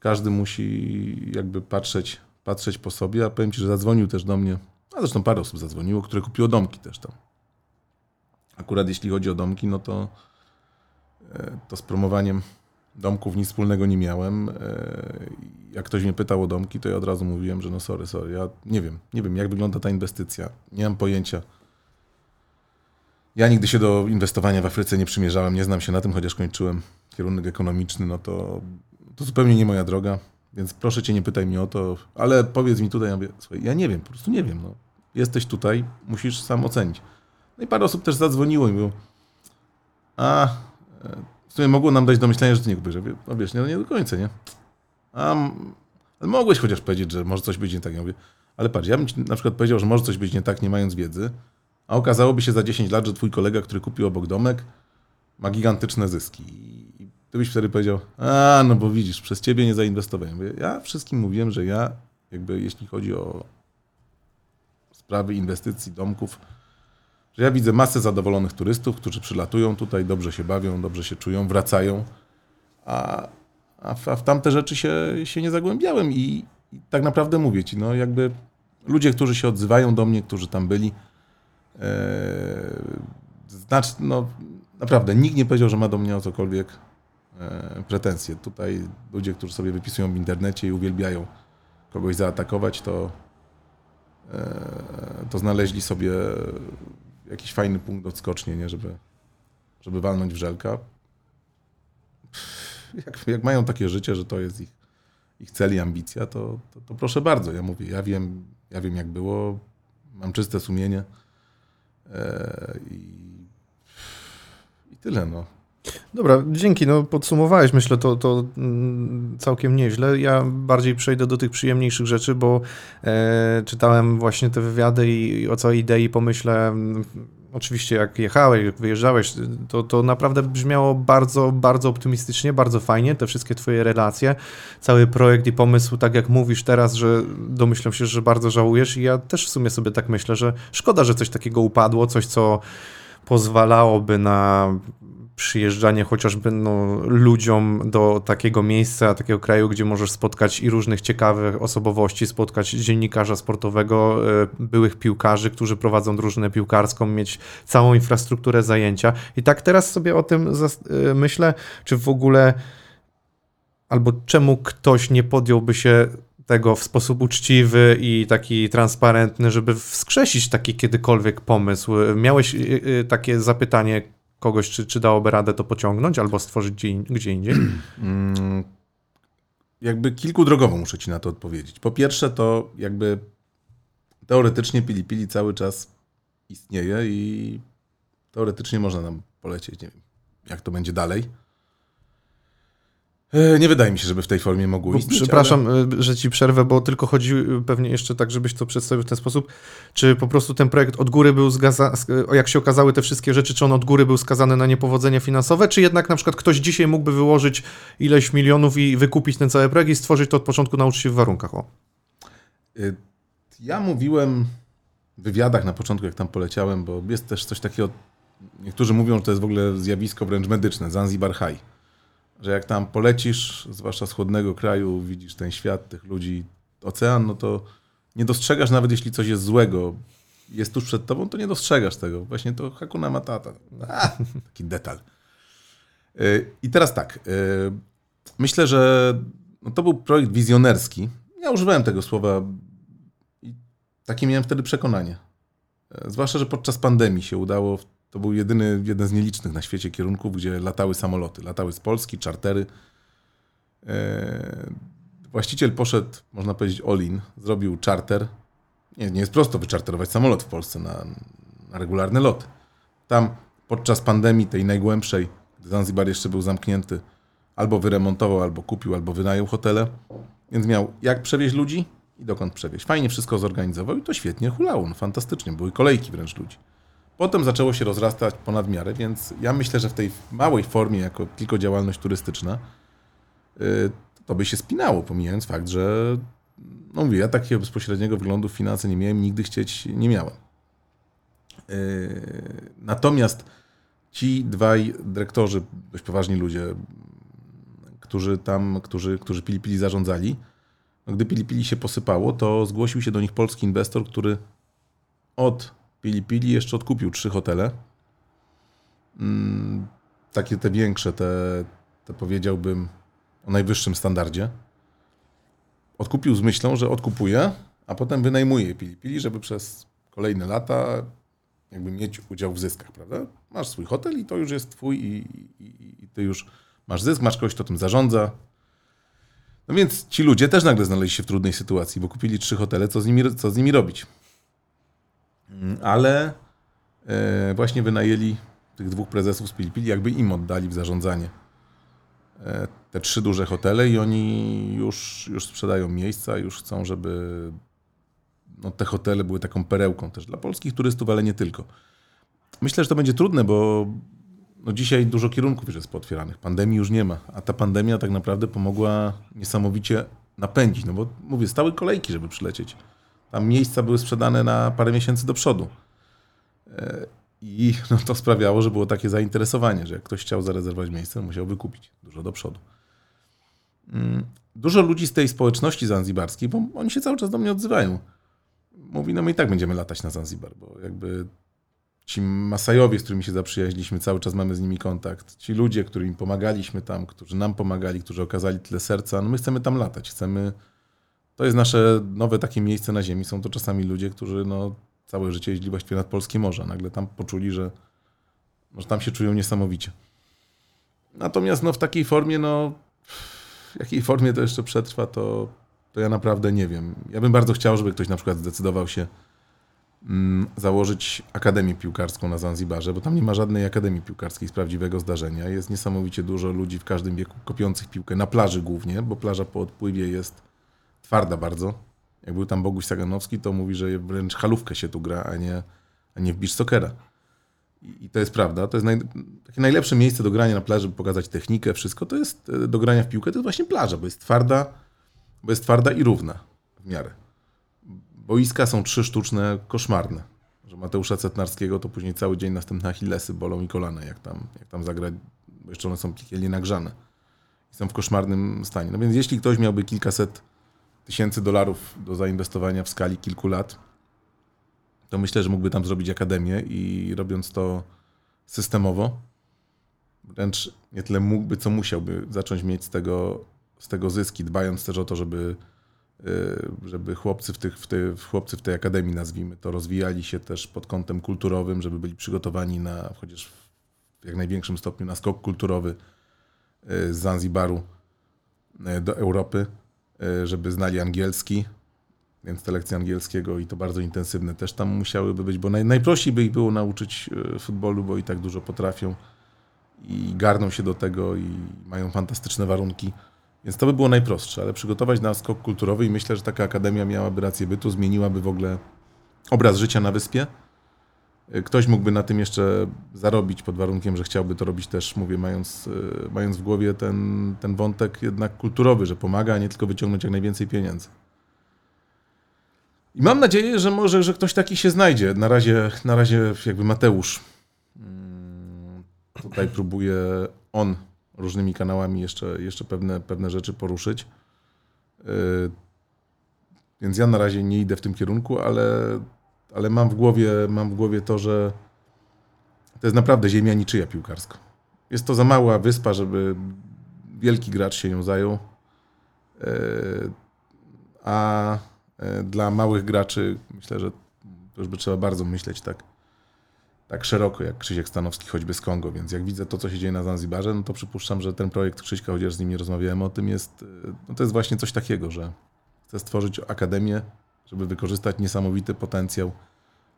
każdy musi jakby patrzeć, patrzeć po sobie, a powiem Ci, że zadzwonił też do mnie, a zresztą parę osób zadzwoniło, które kupiło domki też tam. Akurat jeśli chodzi o domki, no to e, to z promowaniem domków nic wspólnego nie miałem. E, Jak ktoś mnie pytał o domki, to ja od razu mówiłem, że no sorry, sorry, ja nie wiem, nie wiem jak wygląda ta inwestycja, nie mam pojęcia. Ja nigdy się do inwestowania w Afryce nie przymierzałem, nie znam się na tym, chociaż kończyłem kierunek ekonomiczny, no to, to zupełnie nie moja droga, więc proszę cię nie pytaj mnie o to, ale powiedz mi tutaj, ja, mówię, słuchaj, ja nie wiem, po prostu nie wiem, no. Jesteś tutaj, musisz sam ocenić. No i parę osób też zadzwoniło i mówiło, a e, w sumie mogło nam dać do myślenia, że ty nie kupisz. No wiesz, nie, no nie do końca, nie? A ale mogłeś chociaż powiedzieć, że może coś być nie tak. Ja mówię, ale patrz, ja bym ci na przykład powiedział, że może coś być nie tak, nie mając wiedzy, a okazałoby się za 10 lat, że twój kolega, który kupił obok domek, ma gigantyczne zyski. Ty byś wtedy powiedział, a no bo widzisz, przez ciebie nie zainwestowałem. Mówię, Ja wszystkim mówiłem, że ja jakby jeśli chodzi o sprawy inwestycji, domków, że ja widzę masę zadowolonych turystów, którzy przylatują tutaj, dobrze się bawią, dobrze się czują, wracają, a, a, w, a w tamte rzeczy się, się nie zagłębiałem i, i tak naprawdę mówię ci, no jakby ludzie, którzy się odzywają do mnie, którzy tam byli, znacz, no naprawdę, nikt nie powiedział, że ma do mnie o cokolwiek pretensje. Tutaj ludzie, którzy sobie wypisują w internecie i uwielbiają kogoś zaatakować, to, e, to znaleźli sobie jakiś fajny punkt odskocznie, nie? Żeby, żeby walnąć w żelka. Jak, jak mają takie życie, że to jest ich, ich cel i ambicja, to, to, to proszę bardzo. Ja mówię, ja wiem, ja wiem jak było, mam czyste sumienie e, i, i tyle. No. Dobra, dzięki. No, podsumowałeś, myślę, to, to mm, całkiem nieźle. Ja bardziej przejdę do tych przyjemniejszych rzeczy, bo e, czytałem właśnie te wywiady i, i o całej idei pomyślę. mm, Oczywiście, jak jechałeś, jak wyjeżdżałeś, to, to naprawdę brzmiało bardzo, bardzo optymistycznie, bardzo fajnie. Te wszystkie Twoje relacje, cały projekt i pomysł, tak jak mówisz teraz, że domyślam się, że bardzo żałujesz. I ja też w sumie sobie tak myślę, że szkoda, że coś takiego upadło, coś, co pozwalałoby na przyjeżdżanie chociażby no, ludziom do takiego miejsca, takiego kraju, gdzie możesz spotkać i różnych ciekawych osobowości, spotkać dziennikarza sportowego, e, byłych piłkarzy, którzy prowadzą drużynę piłkarską, mieć całą infrastrukturę zajęcia. I tak teraz sobie o tym e, myślę, czy w ogóle albo czemu ktoś nie podjąłby się tego w sposób uczciwy i taki transparentny, żeby wskrzesić taki kiedykolwiek pomysł. Miałeś y, y, takie zapytanie kogoś, czy, czy dałoby radę to pociągnąć albo stworzyć gdzie, gdzie indziej? Mm, jakby kilkudrogowo muszę ci na to odpowiedzieć. Po pierwsze, to jakby teoretycznie Pili Pili cały czas istnieje i teoretycznie można nam polecieć. Nie wiem, jak to będzie dalej. E, Nie wydaje mi się, żeby w tej formie mogło istnieć. przepraszam, y, że ci przerwę, bo tylko chodzi y, pewnie jeszcze tak, żebyś to przedstawił w ten sposób. Czy po prostu ten projekt od góry był zgaza, sk- jak się okazały te wszystkie rzeczy, czy on od góry był skazany na niepowodzenie finansowe, czy jednak na przykład ktoś dzisiaj mógłby wyłożyć ileś milionów i wykupić ten cały projekt i stworzyć to od początku na uczciwych warunkach? O. Ja mówiłem w wywiadach na początku, jak tam poleciałem, bo jest też coś takiego, niektórzy mówią, że to jest w ogóle zjawisko wręcz medyczne, Zanzibar High. Że jak tam polecisz, zwłaszcza z chłodnego kraju, widzisz ten świat, tych ludzi, ocean, no to nie dostrzegasz nawet jeśli coś jest złego, jest tuż przed tobą, to nie dostrzegasz tego. Właśnie to Hakuna Matata. A, taki detal. Y, I teraz tak. y, Myślę, że no to był projekt wizjonerski. Ja używałem tego słowa i takie miałem wtedy przekonanie. E, Zwłaszcza, że podczas pandemii się udało, to był jedyny, jeden z nielicznych na świecie kierunków, gdzie latały samoloty. Latały z Polski, czartery. E, Właściciel poszedł, można powiedzieć, all-in, zrobił czarter. Nie, nie jest prosto wyczarterować samolot w Polsce na, na regularny lot. Tam podczas pandemii, tej najgłębszej, gdy Zanzibar jeszcze był zamknięty, albo wyremontował, albo kupił, albo wynajął hotele. Więc miał jak przewieźć ludzi i dokąd przewieźć. Fajnie wszystko zorganizował i to świetnie hulało, no fantastycznie, były kolejki wręcz ludzi. Potem zaczęło się rozrastać ponad miarę, więc ja myślę, że w tej małej formie, jako tylko działalność turystyczna, y, to by się spinało, pomijając fakt, że no mówię, ja takiego bezpośredniego wglądu w finanse nie miałem, nigdy chcieć nie miałem. Y, Natomiast ci dwaj dyrektorzy, dość poważni ludzie, którzy tam, którzy, którzy Pili Pili zarządzali, no gdy Pili Pili się posypało, to zgłosił się do nich polski inwestor, który od Pili Pili jeszcze odkupił trzy hotele. Mm, takie te większe, te, te powiedziałbym o najwyższym standardzie. Odkupił z myślą, że odkupuje, a potem wynajmuje Pili Pili, żeby przez kolejne lata jakby mieć udział w zyskach, prawda? Masz swój hotel i to już jest twój i, i, i ty już masz zysk, masz kogoś, kto tym zarządza. No więc ci ludzie też nagle znaleźli się w trudnej sytuacji, bo kupili trzy hotele, co z nimi, co z nimi robić? Mm, Ale e, właśnie wynajęli tych dwóch prezesów z Pilipili, jakby im oddali w zarządzanie e, te trzy duże hotele i oni już, już sprzedają miejsca, już chcą, żeby no, te hotele były taką perełką też dla polskich turystów, ale nie tylko. Myślę, że to będzie trudne, bo no dzisiaj dużo kierunków już jest pootwieranych. Pandemii już nie ma, a ta pandemia tak naprawdę pomogła niesamowicie napędzić. No bo mówię, stały kolejki, żeby przylecieć. Tam miejsca były sprzedane na parę miesięcy do przodu. E, I no, to sprawiało, że było takie zainteresowanie, że jak ktoś chciał zarezerwować miejsce, musiał wykupić dużo do przodu. Mm, Dużo ludzi z tej społeczności zanzibarskiej, bo oni się cały czas do mnie odzywają, mówi, no my i tak będziemy latać na Zanzibar, bo jakby ci Masajowie, z którymi się zaprzyjaźniliśmy, cały czas mamy z nimi kontakt. Ci ludzie, którym pomagaliśmy tam, którzy nam pomagali, którzy okazali tyle serca, no my chcemy tam latać, chcemy... To jest nasze nowe takie miejsce na ziemi. Są to czasami ludzie, którzy no, całe życie jeździli właściwie nad polskie morze. Nagle tam poczuli, że, że tam się czują niesamowicie. Natomiast no, w takiej formie, no w jakiej formie to jeszcze przetrwa, to, to ja naprawdę nie wiem. Ja bym bardzo chciał, żeby ktoś na przykład zdecydował się mm, założyć akademię piłkarską na Zanzibarze, bo tam nie ma żadnej akademii piłkarskiej z prawdziwego zdarzenia. Jest niesamowicie dużo ludzi w każdym wieku kopiących piłkę na plaży głównie, bo plaża po odpływie jest twarda bardzo. Jak był tam Boguś Saganowski, to mówi, że wręcz halówkę się tu gra, a nie, a nie w beach soccera. I, to jest prawda. To jest naj, takie najlepsze miejsce do grania na plaży, żeby pokazać technikę, wszystko. To jest e, do grania w piłkę, to jest właśnie plaża, bo jest twarda, bo jest twarda i równa w miarę. Boiska są trzy sztuczne, koszmarne. Że Mateusza Cetnarskiego to później cały dzień następne Achillesy bolą i kolana, jak tam, jak tam zagrać, bo jeszcze one są piekielnie nagrzane. I są w koszmarnym stanie. No więc jeśli ktoś miałby kilkaset tysięcy dolarów do zainwestowania w skali kilku lat, to myślę, że mógłby tam zrobić akademię i robiąc to systemowo, wręcz nie tyle mógłby, co musiałby zacząć mieć z tego, z tego zyski, dbając też o to, żeby, y, żeby chłopcy, w tych, w tej, chłopcy w tej akademii, nazwijmy to, rozwijali się też pod kątem kulturowym, żeby byli przygotowani na, chociaż w jak największym stopniu, na skok kulturowy y, z Zanzibaru y, do Europy, żeby znali angielski, więc te lekcje angielskiego i to bardzo intensywne też tam musiałyby być, bo naj, najprościej by ich było nauczyć futbolu, bo i tak dużo potrafią i garną się do tego i mają fantastyczne warunki. Więc to by było najprostsze, ale przygotować na skok kulturowy i myślę, że taka akademia miałaby rację bytu, zmieniłaby w ogóle obraz życia na wyspie. Ktoś mógłby na tym jeszcze zarobić pod warunkiem, że chciałby to robić też, mówię, mając, mając w głowie ten, ten wątek jednak kulturowy, że pomaga, a nie tylko wyciągnąć jak najwięcej pieniędzy. I mam nadzieję, że może, że ktoś taki się znajdzie. Na razie, na razie jakby Mateusz Tutaj próbuje on różnymi kanałami jeszcze, jeszcze pewne, pewne rzeczy poruszyć. Yy, więc ja na razie nie idę w tym kierunku, ale, ale mam, w głowie, mam w głowie to, że to jest naprawdę ziemia niczyja piłkarska. Jest to za mała wyspa, żeby wielki gracz się nią zajął. Yy, a yy, dla małych graczy myślę, że to już by trzeba bardzo myśleć tak tak szeroko jak Krzysiek Stanowski, choćby z Kongo, więc jak widzę to, co się dzieje na Zanzibarze, no to przypuszczam, że ten projekt Krzyśka, chociaż z nim nie rozmawiałem o tym, jest, no to jest właśnie coś takiego, że chcę stworzyć akademię, żeby wykorzystać niesamowity potencjał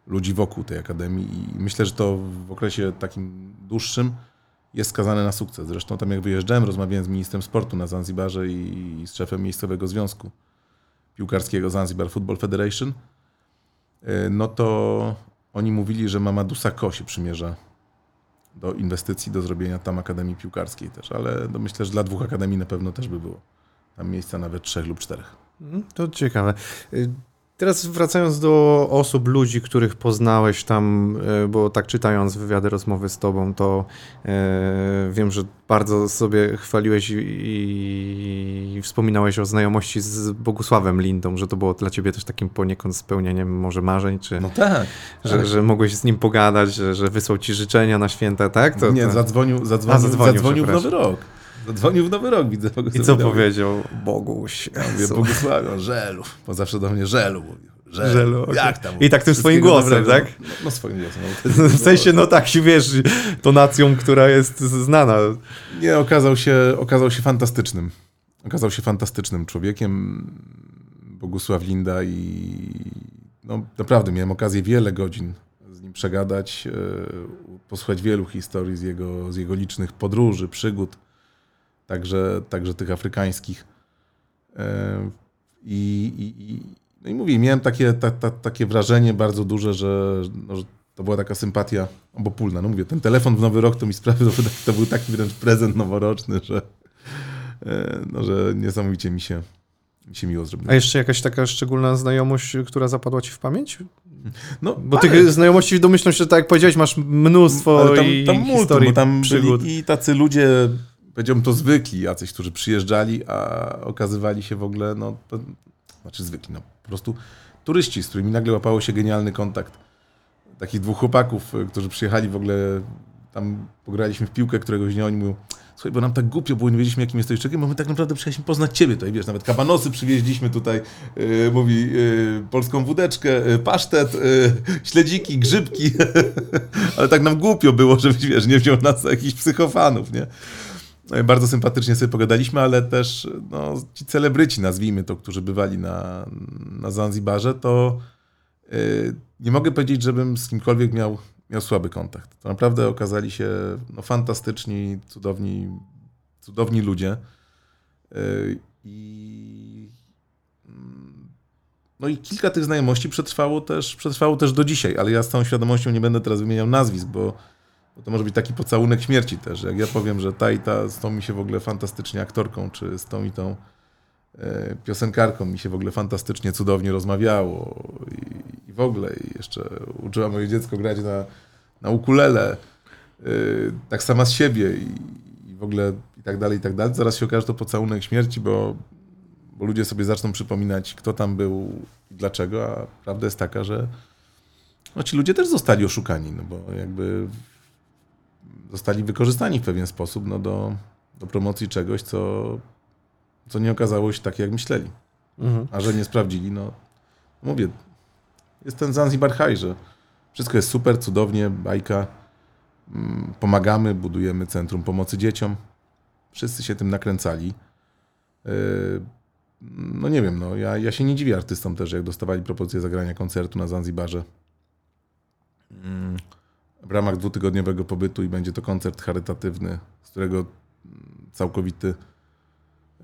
ludzi wokół tej akademii i myślę, że to w okresie takim dłuższym jest skazane na sukces. Zresztą tam jak wyjeżdżałem, rozmawiałem z ministrem sportu na Zanzibarze i z szefem miejscowego związku piłkarskiego Zanzibar Football Federation, y, no to oni mówili, że Mamadou Sakho się przymierza do inwestycji, do zrobienia tam Akademii Piłkarskiej też, ale no myślę, że dla dwóch akademii na pewno też by było tam miejsca nawet trzech lub czterech. Mhm, to ciekawe. Teraz wracając do osób, ludzi, których poznałeś tam, e, bo tak czytając wywiady, rozmowy z tobą, to e, wiem, że bardzo sobie chwaliłeś i, i, wspominałeś o znajomości z Bogusławem Lindą, że to było dla ciebie też takim poniekąd spełnieniem może marzeń, czy no tak, że, tak. że mogłeś z nim pogadać, że, że wysłał ci życzenia na święta, tak? To, Nie, to... zadzwonił, zadzwonił, A, zadzwonił, zadzwonił w Nowy Rok. Zadzwonił w Nowy Rok, widzę. I co powiedział? Boguś. Ja mówię, Bogusławią, żelu. Bo zawsze do mnie żelu mówił. Żelu. żelu okay. Jak tam? I tak tym swoim głosem, tak? No, no, swoim głosem. No, w sensie, no tak, wiesz, tonacją, która jest znana. Nie, okazał się, okazał się fantastycznym. Okazał się fantastycznym człowiekiem. Bogusław Linda i no, naprawdę miałem okazję wiele godzin z nim przegadać, e, posłuchać wielu historii z jego, z jego licznych podróży, przygód także, także tych afrykańskich. E, I, i, no i mówię, miałem takie, ta, ta, takie wrażenie bardzo duże, że, no, że to była taka sympatia obopólna. No mówię, ten telefon w Nowy Rok to mi sprawił, to był taki wręcz prezent noworoczny, że, e, no, że niesamowicie mi się, mi się miło zrobiło. A jeszcze jakaś taka szczególna znajomość, która zapadła ci w pamięć? No, bo parę. tych znajomości domyślam się, że tak jak powiedziałeś, masz mnóstwo tam, tam i multum, historii, bo tam przygód. byli i tacy ludzie powiedziałbym to zwykli jacyś, którzy przyjeżdżali, a okazywali się w ogóle, no, to, znaczy zwykli, no, po prostu turyści, z którymi nagle łapało się genialny kontakt. Takich dwóch chłopaków, y, którzy przyjechali w ogóle, tam pograliśmy w piłkę któregoś dnia, oni mówią, słuchaj, bo nam tak głupio było, nie wiedzieliśmy, jakim jesteś człowiekiem, bo my tak naprawdę przyjechaliśmy poznać ciebie tutaj, wiesz, nawet kabanosy przywieźliśmy tutaj, yy, mówi, yy, polską wódeczkę, yy, pasztet, śledziki, grzybki, ale tak nam głupio było, żebyś, wiesz, nie wziął nas jakichś psychofanów, nie? Bardzo sympatycznie sobie pogadaliśmy, ale też no, ci celebryci, nazwijmy to, którzy bywali na, na Zanzibarze, to yy, nie mogę powiedzieć, żebym z kimkolwiek miał, miał słaby kontakt. To naprawdę okazali się no, fantastyczni, cudowni, cudowni ludzie. Yy, I no i kilka tych znajomości przetrwało też, przetrwało też do dzisiaj, ale ja z całą świadomością nie będę teraz wymieniał nazwisk, bo bo to może być taki pocałunek śmierci też. Jak ja powiem, że ta i ta z tą mi się w ogóle fantastycznie aktorką, czy z tą i tą e, piosenkarką mi się w ogóle fantastycznie, cudownie rozmawiało i, i w ogóle i jeszcze uczyła moje dziecko grać na, na ukulele, yy, tak sama z siebie i, i w ogóle i tak dalej, i tak dalej. Zaraz się okaże to pocałunek śmierci, bo, bo ludzie sobie zaczną przypominać, kto tam był i dlaczego, a prawda jest taka, że no, ci ludzie też zostali oszukani, no bo jakby zostali wykorzystani w pewien sposób no, do, do promocji czegoś, co, co nie okazało się tak, jak myśleli. Mhm. A że nie sprawdzili, no mówię, jest ten Zanzibar High, że wszystko jest super, cudownie, bajka, mm, pomagamy, budujemy Centrum Pomocy Dzieciom. Wszyscy się tym nakręcali. Yy, No nie wiem, no ja, ja się nie dziwię artystom też, jak dostawali propozycję zagrania koncertu na Zanzibarze. W ramach dwutygodniowego pobytu i będzie to koncert charytatywny, z którego całkowity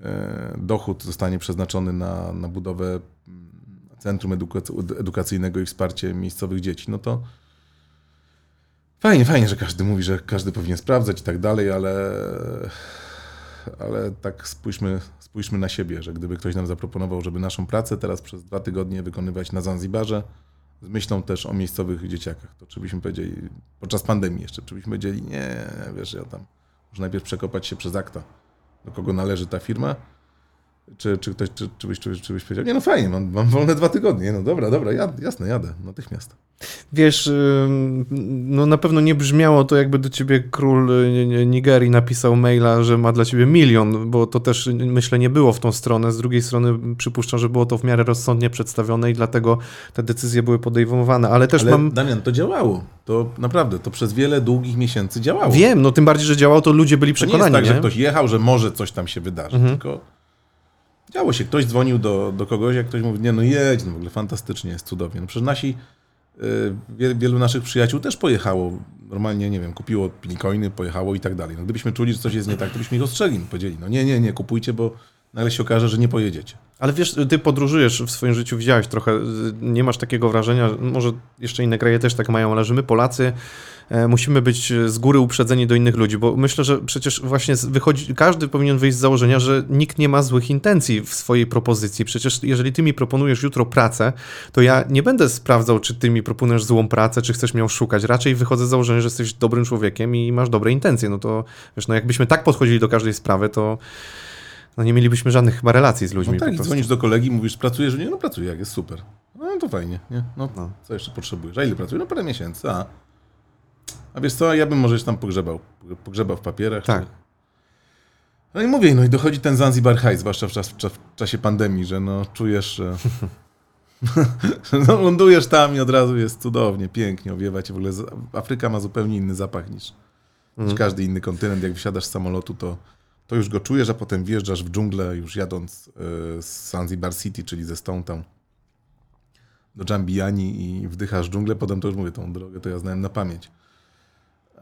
e, dochód zostanie przeznaczony na, na budowę mm, centrum edukac- edukacyjnego i wsparcie miejscowych dzieci, no to fajnie, fajnie, że każdy mówi, że każdy powinien sprawdzać i tak dalej, ale, ale tak spójrzmy, spójrzmy na siebie, że gdyby ktoś nam zaproponował, żeby naszą pracę teraz przez dwa tygodnie wykonywać na Zanzibarze, z myślą też o miejscowych dzieciakach, to czy byśmy powiedzieli, podczas pandemii jeszcze, czy byśmy powiedzieli, nie, wiesz, ja tam muszę najpierw przekopać się przez akta, do kogo należy ta firma, czy, czy ktoś, czy, czy, byś, czy, czy byś powiedział, nie no fajnie, mam, mam wolne dwa tygodnie, no dobra, dobra, jad, jasne, jadę, natychmiast. Wiesz, no na pewno nie brzmiało to, jakby do ciebie król y, Nigerii napisał maila, że ma dla ciebie milion, bo to też myślę nie było w tą stronę. Z drugiej strony przypuszczam, że było to w miarę rozsądnie przedstawione i dlatego te decyzje były podejmowane. Ale też Ale mam. Damian, to działało, to naprawdę, to przez wiele długich miesięcy działało. Wiem, no tym bardziej, że działało, to ludzie byli To nie przekonani. jest tak, nie? że ktoś jechał, że może coś tam się wydarzy, Mhm. tylko działo się. Ktoś dzwonił do, do kogoś, jak ktoś mówi, nie no jedź, no w ogóle fantastycznie, jest cudownie. No przecież nasi, y, wie- wielu naszych przyjaciół też pojechało, normalnie, nie wiem, kupiło pincoiny, pojechało i tak dalej. No gdybyśmy czuli, że coś jest nie tak, to byśmy ich ostrzegli, powiedzieli, no nie, nie, nie, kupujcie, bo nagle się okaże, że nie pojedziecie. Ale wiesz, ty podróżujesz w swoim życiu, widziałeś trochę, y, nie masz takiego wrażenia, może jeszcze inne kraje też tak mają, ale że my Polacy musimy być z góry uprzedzeni do innych ludzi, bo myślę, że przecież właśnie wychodzi, każdy powinien wyjść z założenia, że nikt nie ma złych intencji w swojej propozycji. Przecież jeżeli ty mi proponujesz jutro pracę, to ja nie będę sprawdzał, czy ty mi proponujesz złą pracę, czy chcesz mnie oszukać. Raczej wychodzę z założenia, że jesteś dobrym człowiekiem i masz dobre intencje. No to wiesz, no jakbyśmy tak podchodzili do każdej sprawy, to no nie mielibyśmy żadnych chyba relacji z ludźmi. No tak, i dzwonisz do kolegi, mówisz, pracujesz? Nie, no pracuję, jak jest super. No to fajnie, nie? No, No. co jeszcze potrzebujesz? A ile pracujesz? No parę miesięcy, a... A wiesz co, ja bym może tam pogrzebał, pogrzebał w papierach. Tak. Czy... No i mówię, no i dochodzi ten Zanzibar High, zwłaszcza w, czas, w, czas, w czasie pandemii, że no czujesz, że... no, lądujesz tam i od razu jest cudownie, pięknie, owiewa cię. W ogóle Afryka ma zupełnie inny zapach niż, niż Mhm. każdy inny kontynent. Jak wysiadasz z samolotu, to, to już go czujesz, a potem wjeżdżasz w dżunglę, już jadąc y, z Zanzibar City, czyli ze Stone Town do Dżambijani i wdychasz dżunglę, potem to już mówię, tą drogę to ja znałem na pamięć.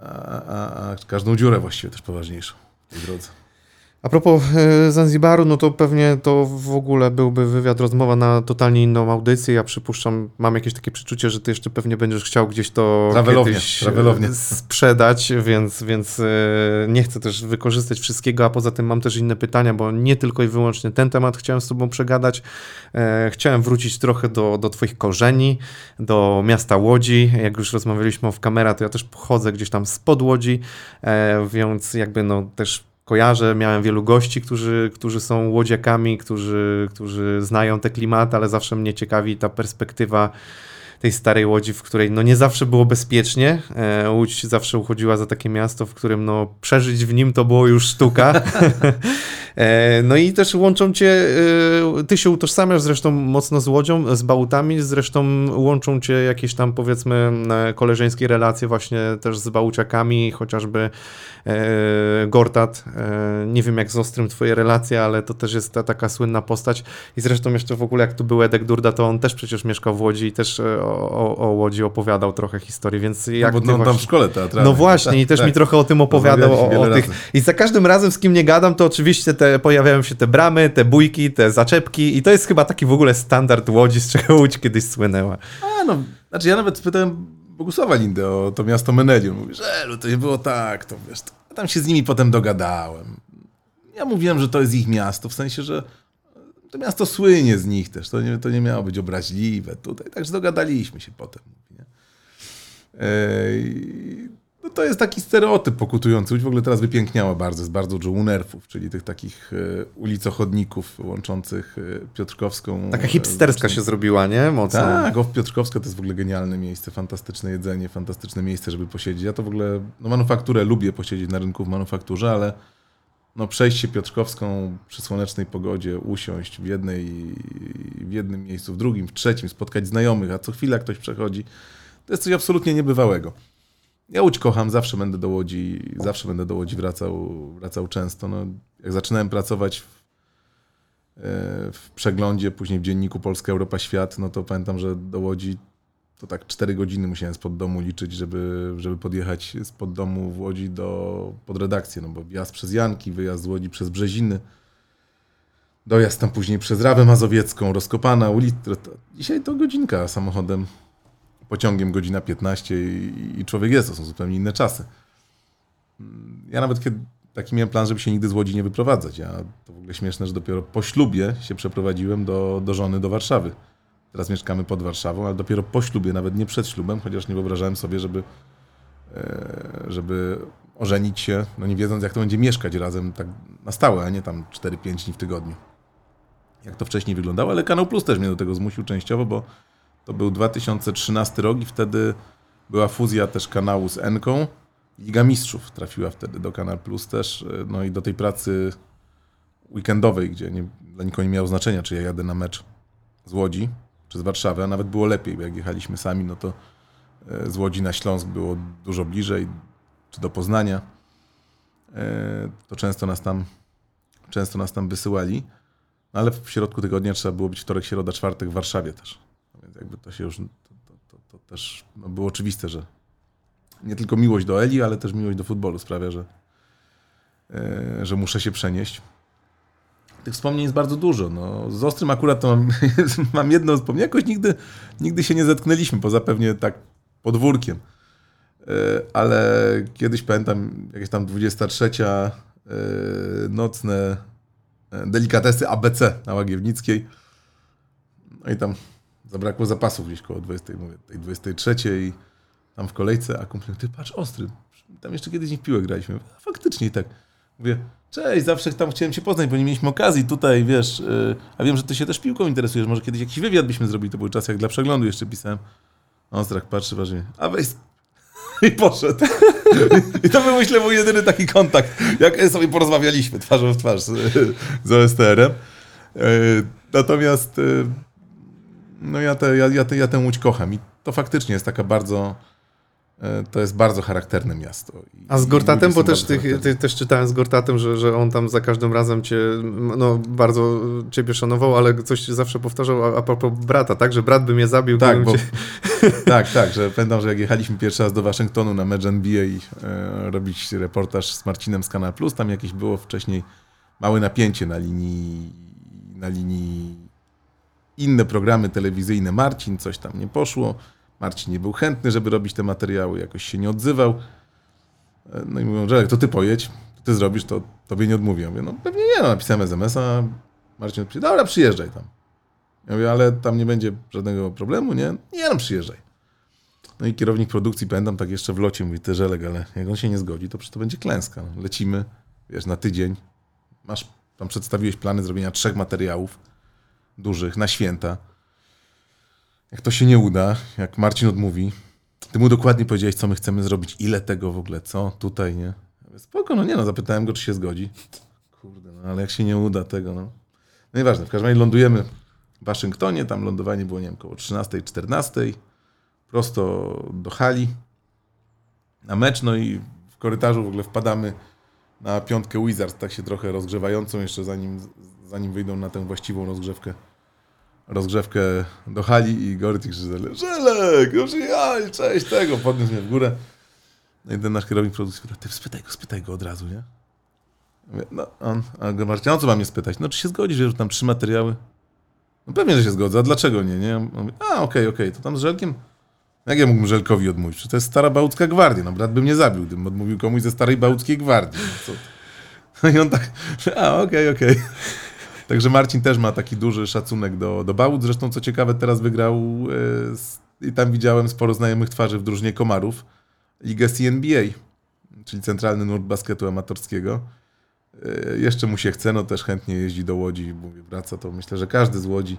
A, a, a każdą dziurę właściwie też poważniejszą w drodze. A propos e, Zanzibaru, no to pewnie to w ogóle byłby wywiad, rozmowa na totalnie inną audycję. Ja przypuszczam, mam jakieś takie przeczucie, że ty jeszcze pewnie będziesz chciał gdzieś to Travelownie, kiedyś e, travelownie. sprzedać, więc, więc e, nie chcę też wykorzystać wszystkiego, a poza tym mam też inne pytania, bo nie tylko i wyłącznie ten temat chciałem z tobą przegadać. Chciałem wrócić trochę do, do twoich korzeni, do miasta Łodzi. Jak już rozmawialiśmy w kamera, to ja też pochodzę gdzieś tam spod Łodzi, więc jakby no też kojarzę, miałem wielu gości, którzy, którzy są łodziakami, którzy, którzy znają te klimaty, ale zawsze mnie ciekawi ta perspektywa tej starej Łodzi, w której no nie zawsze było bezpiecznie. E, Łódź zawsze uchodziła za takie miasto, w którym no przeżyć w nim to było już sztuka. E, no i też łączą cię, e, ty się utożsamiasz zresztą mocno z Łodzią, z Bałutami, zresztą łączą cię jakieś tam powiedzmy e, koleżeńskie relacje właśnie też z Bałciakami, chociażby Gortat. Nie wiem jak z Ostrym twoje relacje, ale to też jest ta taka słynna postać. I zresztą jeszcze w ogóle jak tu był Edek Durda, to on też przecież mieszkał w Łodzi i też o, o, o Łodzi opowiadał trochę historii, więc jak no, bo no, tam właśnie... w szkole teatralnej. No właśnie, i też tak. mi trochę o tym opowiadał, o, o tych. I za każdym razem, z kim nie gadam, to oczywiście te, pojawiają się te bramy, te bójki, te zaczepki, i to jest chyba taki w ogóle standard Łodzi, z czego Łódź kiedyś słynęła. A, no, znaczy ja nawet spytałem Bogusława Lindę o to miasto Menelium. Mówi, że "Elu, to nie było tak, to wiesz, to, ja tam się z nimi potem dogadałem. Ja mówiłem, że to jest ich miasto, w sensie, że to miasto słynie z nich też, to nie, to nie miało być obraźliwe tutaj, także dogadaliśmy się potem. Nie? No to jest taki stereotyp pokutujący. Łódź w ogóle teraz wypiękniała bardzo, jest bardzo dużo unerfów, czyli tych takich e, ulicochodników łączących e, Piotrkowską. Taka e, hipsterska z- się zrobiła, nie? Mocno. tak, Off Piotrkowska to jest w ogóle genialne miejsce, fantastyczne jedzenie, fantastyczne miejsce, żeby posiedzieć. Ja to w ogóle, no manufakturę lubię posiedzieć na rynku w manufakturze, ale no przejść się Piotrkowską przy słonecznej pogodzie, usiąść w jednej, w jednym miejscu, w drugim, w trzecim, spotkać znajomych, a co chwila ktoś przechodzi, to jest coś absolutnie niebywałego. Ja Łódź kocham, zawsze będę do Łodzi, zawsze będę do Łodzi wracał, wracał często. No, jak zaczynałem pracować w, e, w przeglądzie, później w dzienniku Polska, Europa, Świat, no to pamiętam, że do Łodzi to tak 4 godziny musiałem spod domu liczyć, żeby, żeby podjechać spod domu w Łodzi do, pod redakcję, no bo wjazd przez Janki, wyjazd z Łodzi przez Brzeziny, dojazd tam później przez Rawę Mazowiecką, Rozkopana, ulicę. Dzisiaj to godzinka samochodem, pociągiem godzina 15 i, człowiek jest, to są zupełnie inne czasy. Ja nawet kiedy taki miałem plan, żeby się nigdy z Łodzi nie wyprowadzać. Ja to w ogóle śmieszne, że dopiero po ślubie się przeprowadziłem do, do żony do Warszawy. Teraz mieszkamy pod Warszawą, ale dopiero po ślubie, nawet nie przed ślubem, chociaż nie wyobrażałem sobie, żeby, e, żeby ożenić się, no nie wiedząc jak to będzie mieszkać razem tak na stałe, a nie tam 4-5 dni w tygodniu. Jak to wcześniej wyglądało, ale Kanał Plus też mnie do tego zmusił częściowo, bo to był 2013 rok i wtedy była fuzja też kanału z Enką. Liga Mistrzów trafiła wtedy do Kanal Plus też, e, no i do tej pracy weekendowej, gdzie nie, dla nikogo nie miało znaczenia, czy ja jadę na mecz z Łodzi, czy z Warszawy, a nawet było lepiej, bo jak jechaliśmy sami, no to e, z Łodzi na Śląsk było dużo bliżej, czy do Poznania, E, to często nas tam, często nas tam wysyłali, no ale w środku tygodnia trzeba było być wtorek, środa, czwartek w Warszawie też. Jakby to się już, to, to, to, to też no było oczywiste, że nie tylko miłość do Eli, ale też miłość do futbolu sprawia, że, e, że muszę się przenieść. Tych wspomnień jest bardzo dużo. No, z Ostrym akurat to mam, mam jedno wspomnienie. Jakoś nigdy, nigdy się nie zetknęliśmy, poza pewnie tak podwórkiem. E, Ale kiedyś pamiętam, jakieś tam 23 e, nocne e, delikatesy ABC na Łagiewnickiej. No i tam zabrakło zapasów gdzieś koło 20, mówię, tej 23 i tam w kolejce, a kumpel ty patrz, Ostry, tam jeszcze kiedyś nie w piłę graliśmy. A faktycznie tak. Mówię, cześć, zawsze tam chciałem cię poznać, bo nie mieliśmy okazji tutaj, wiesz, yy, a wiem, że ty się też piłką interesujesz, może kiedyś jakiś wywiad byśmy zrobili, to były czasy, jak dla przeglądu jeszcze pisałem. A Ostrak patrzy ważnie, a weź i poszedł. I to był, myślę, mój jedyny taki kontakt, jak sobie porozmawialiśmy twarzą w twarz z, z OSTR-em. Yy, Natomiast yy, no ja, te, ja, ja, te, ja tę Łódź kocham i to faktycznie jest taka bardzo, e, to jest bardzo charakterne miasto. A z Gortatem, bo też, tych, ty, też czytałem z Gortatem, że, że on tam za każdym razem cię, no bardzo ciebie szanował, ale coś zawsze powtarzał a, a propos brata, tak? Że brat by mnie zabił, Tak, bo, cię... tak, tak, że pamiętam, że jak jechaliśmy pierwszy raz do Waszyngtonu na mecz NBA i e, robić reportaż z Marcinem z Kanal Plus, tam jakieś było wcześniej małe napięcie na linii, na linii inne programy telewizyjne. Marcin, coś tam nie poszło. Marcin nie był chętny, żeby robić te materiały, jakoś się nie odzywał. E, No i mówią, że to ty pojedź, ty zrobisz, to tobie nie odmówię. Ja mówię, no pewnie nie, no napisałem SMS-a, Marcin odpisał, dobra, przyjeżdżaj tam. Ja mówię, ale tam nie będzie żadnego problemu, nie? Nie, no przyjeżdżaj. No i kierownik produkcji, pamiętam, tak jeszcze w locie mówi, ty Żelek, ale jak on się nie zgodzi, to przecież to będzie klęska. No, lecimy, wiesz, na tydzień. Masz, tam przedstawiłeś plany zrobienia trzech materiałów dużych na święta. Jak to się nie uda, jak Marcin odmówi, ty mu dokładnie powiedziałeś, co my chcemy zrobić, ile tego w ogóle, co, tutaj, nie? Spoko, no nie no, zapytałem go, czy się zgodzi. Kurde, no ale jak się nie uda tego, no. No nieważne, w każdym razie lądujemy w Waszyngtonie, tam lądowanie było, nie wiem, około 13, 14, prosto do hali na mecz, no i w korytarzu w ogóle wpadamy na piątkę Wizards, tak się trochę rozgrzewającą, jeszcze zanim, zanim wyjdą na tę właściwą rozgrzewkę rozgrzewkę do hali i Gorytik krzyczy Żelek, no przyjechali, cześć tego, podniósł mnie w górę. No i ten nasz kierownik produkcji pyta, ty spytaj go, spytaj go od razu, nie? Mówię, no, on, a Marcin, o co mam mnie spytać? No, czy się zgodzisz, że tam trzy materiały? No pewnie, że się zgodzę, a dlaczego nie, nie? On mówi, a, okej, okej, to tam z Żelkiem? Jak ja mógłbym Żelkowi odmówić? Przecież to jest stara bałtycka gwardia, no brat by mnie zabił, gdybym odmówił komuś ze starej bałtyckiej gwardii. No, co no i on tak, a, okej, okej. Także Marcin też ma taki duży szacunek do, do Bałut. Zresztą, co ciekawe, teraz wygrał e, i tam widziałem sporo znajomych twarzy w drużynie Komarów ligę CNBA, czyli Centralny Nurt Basketu Amatorskiego. E, jeszcze mu się chce, no też chętnie jeździ do Łodzi, mówię, wraca, to myślę, że każdy z Łodzi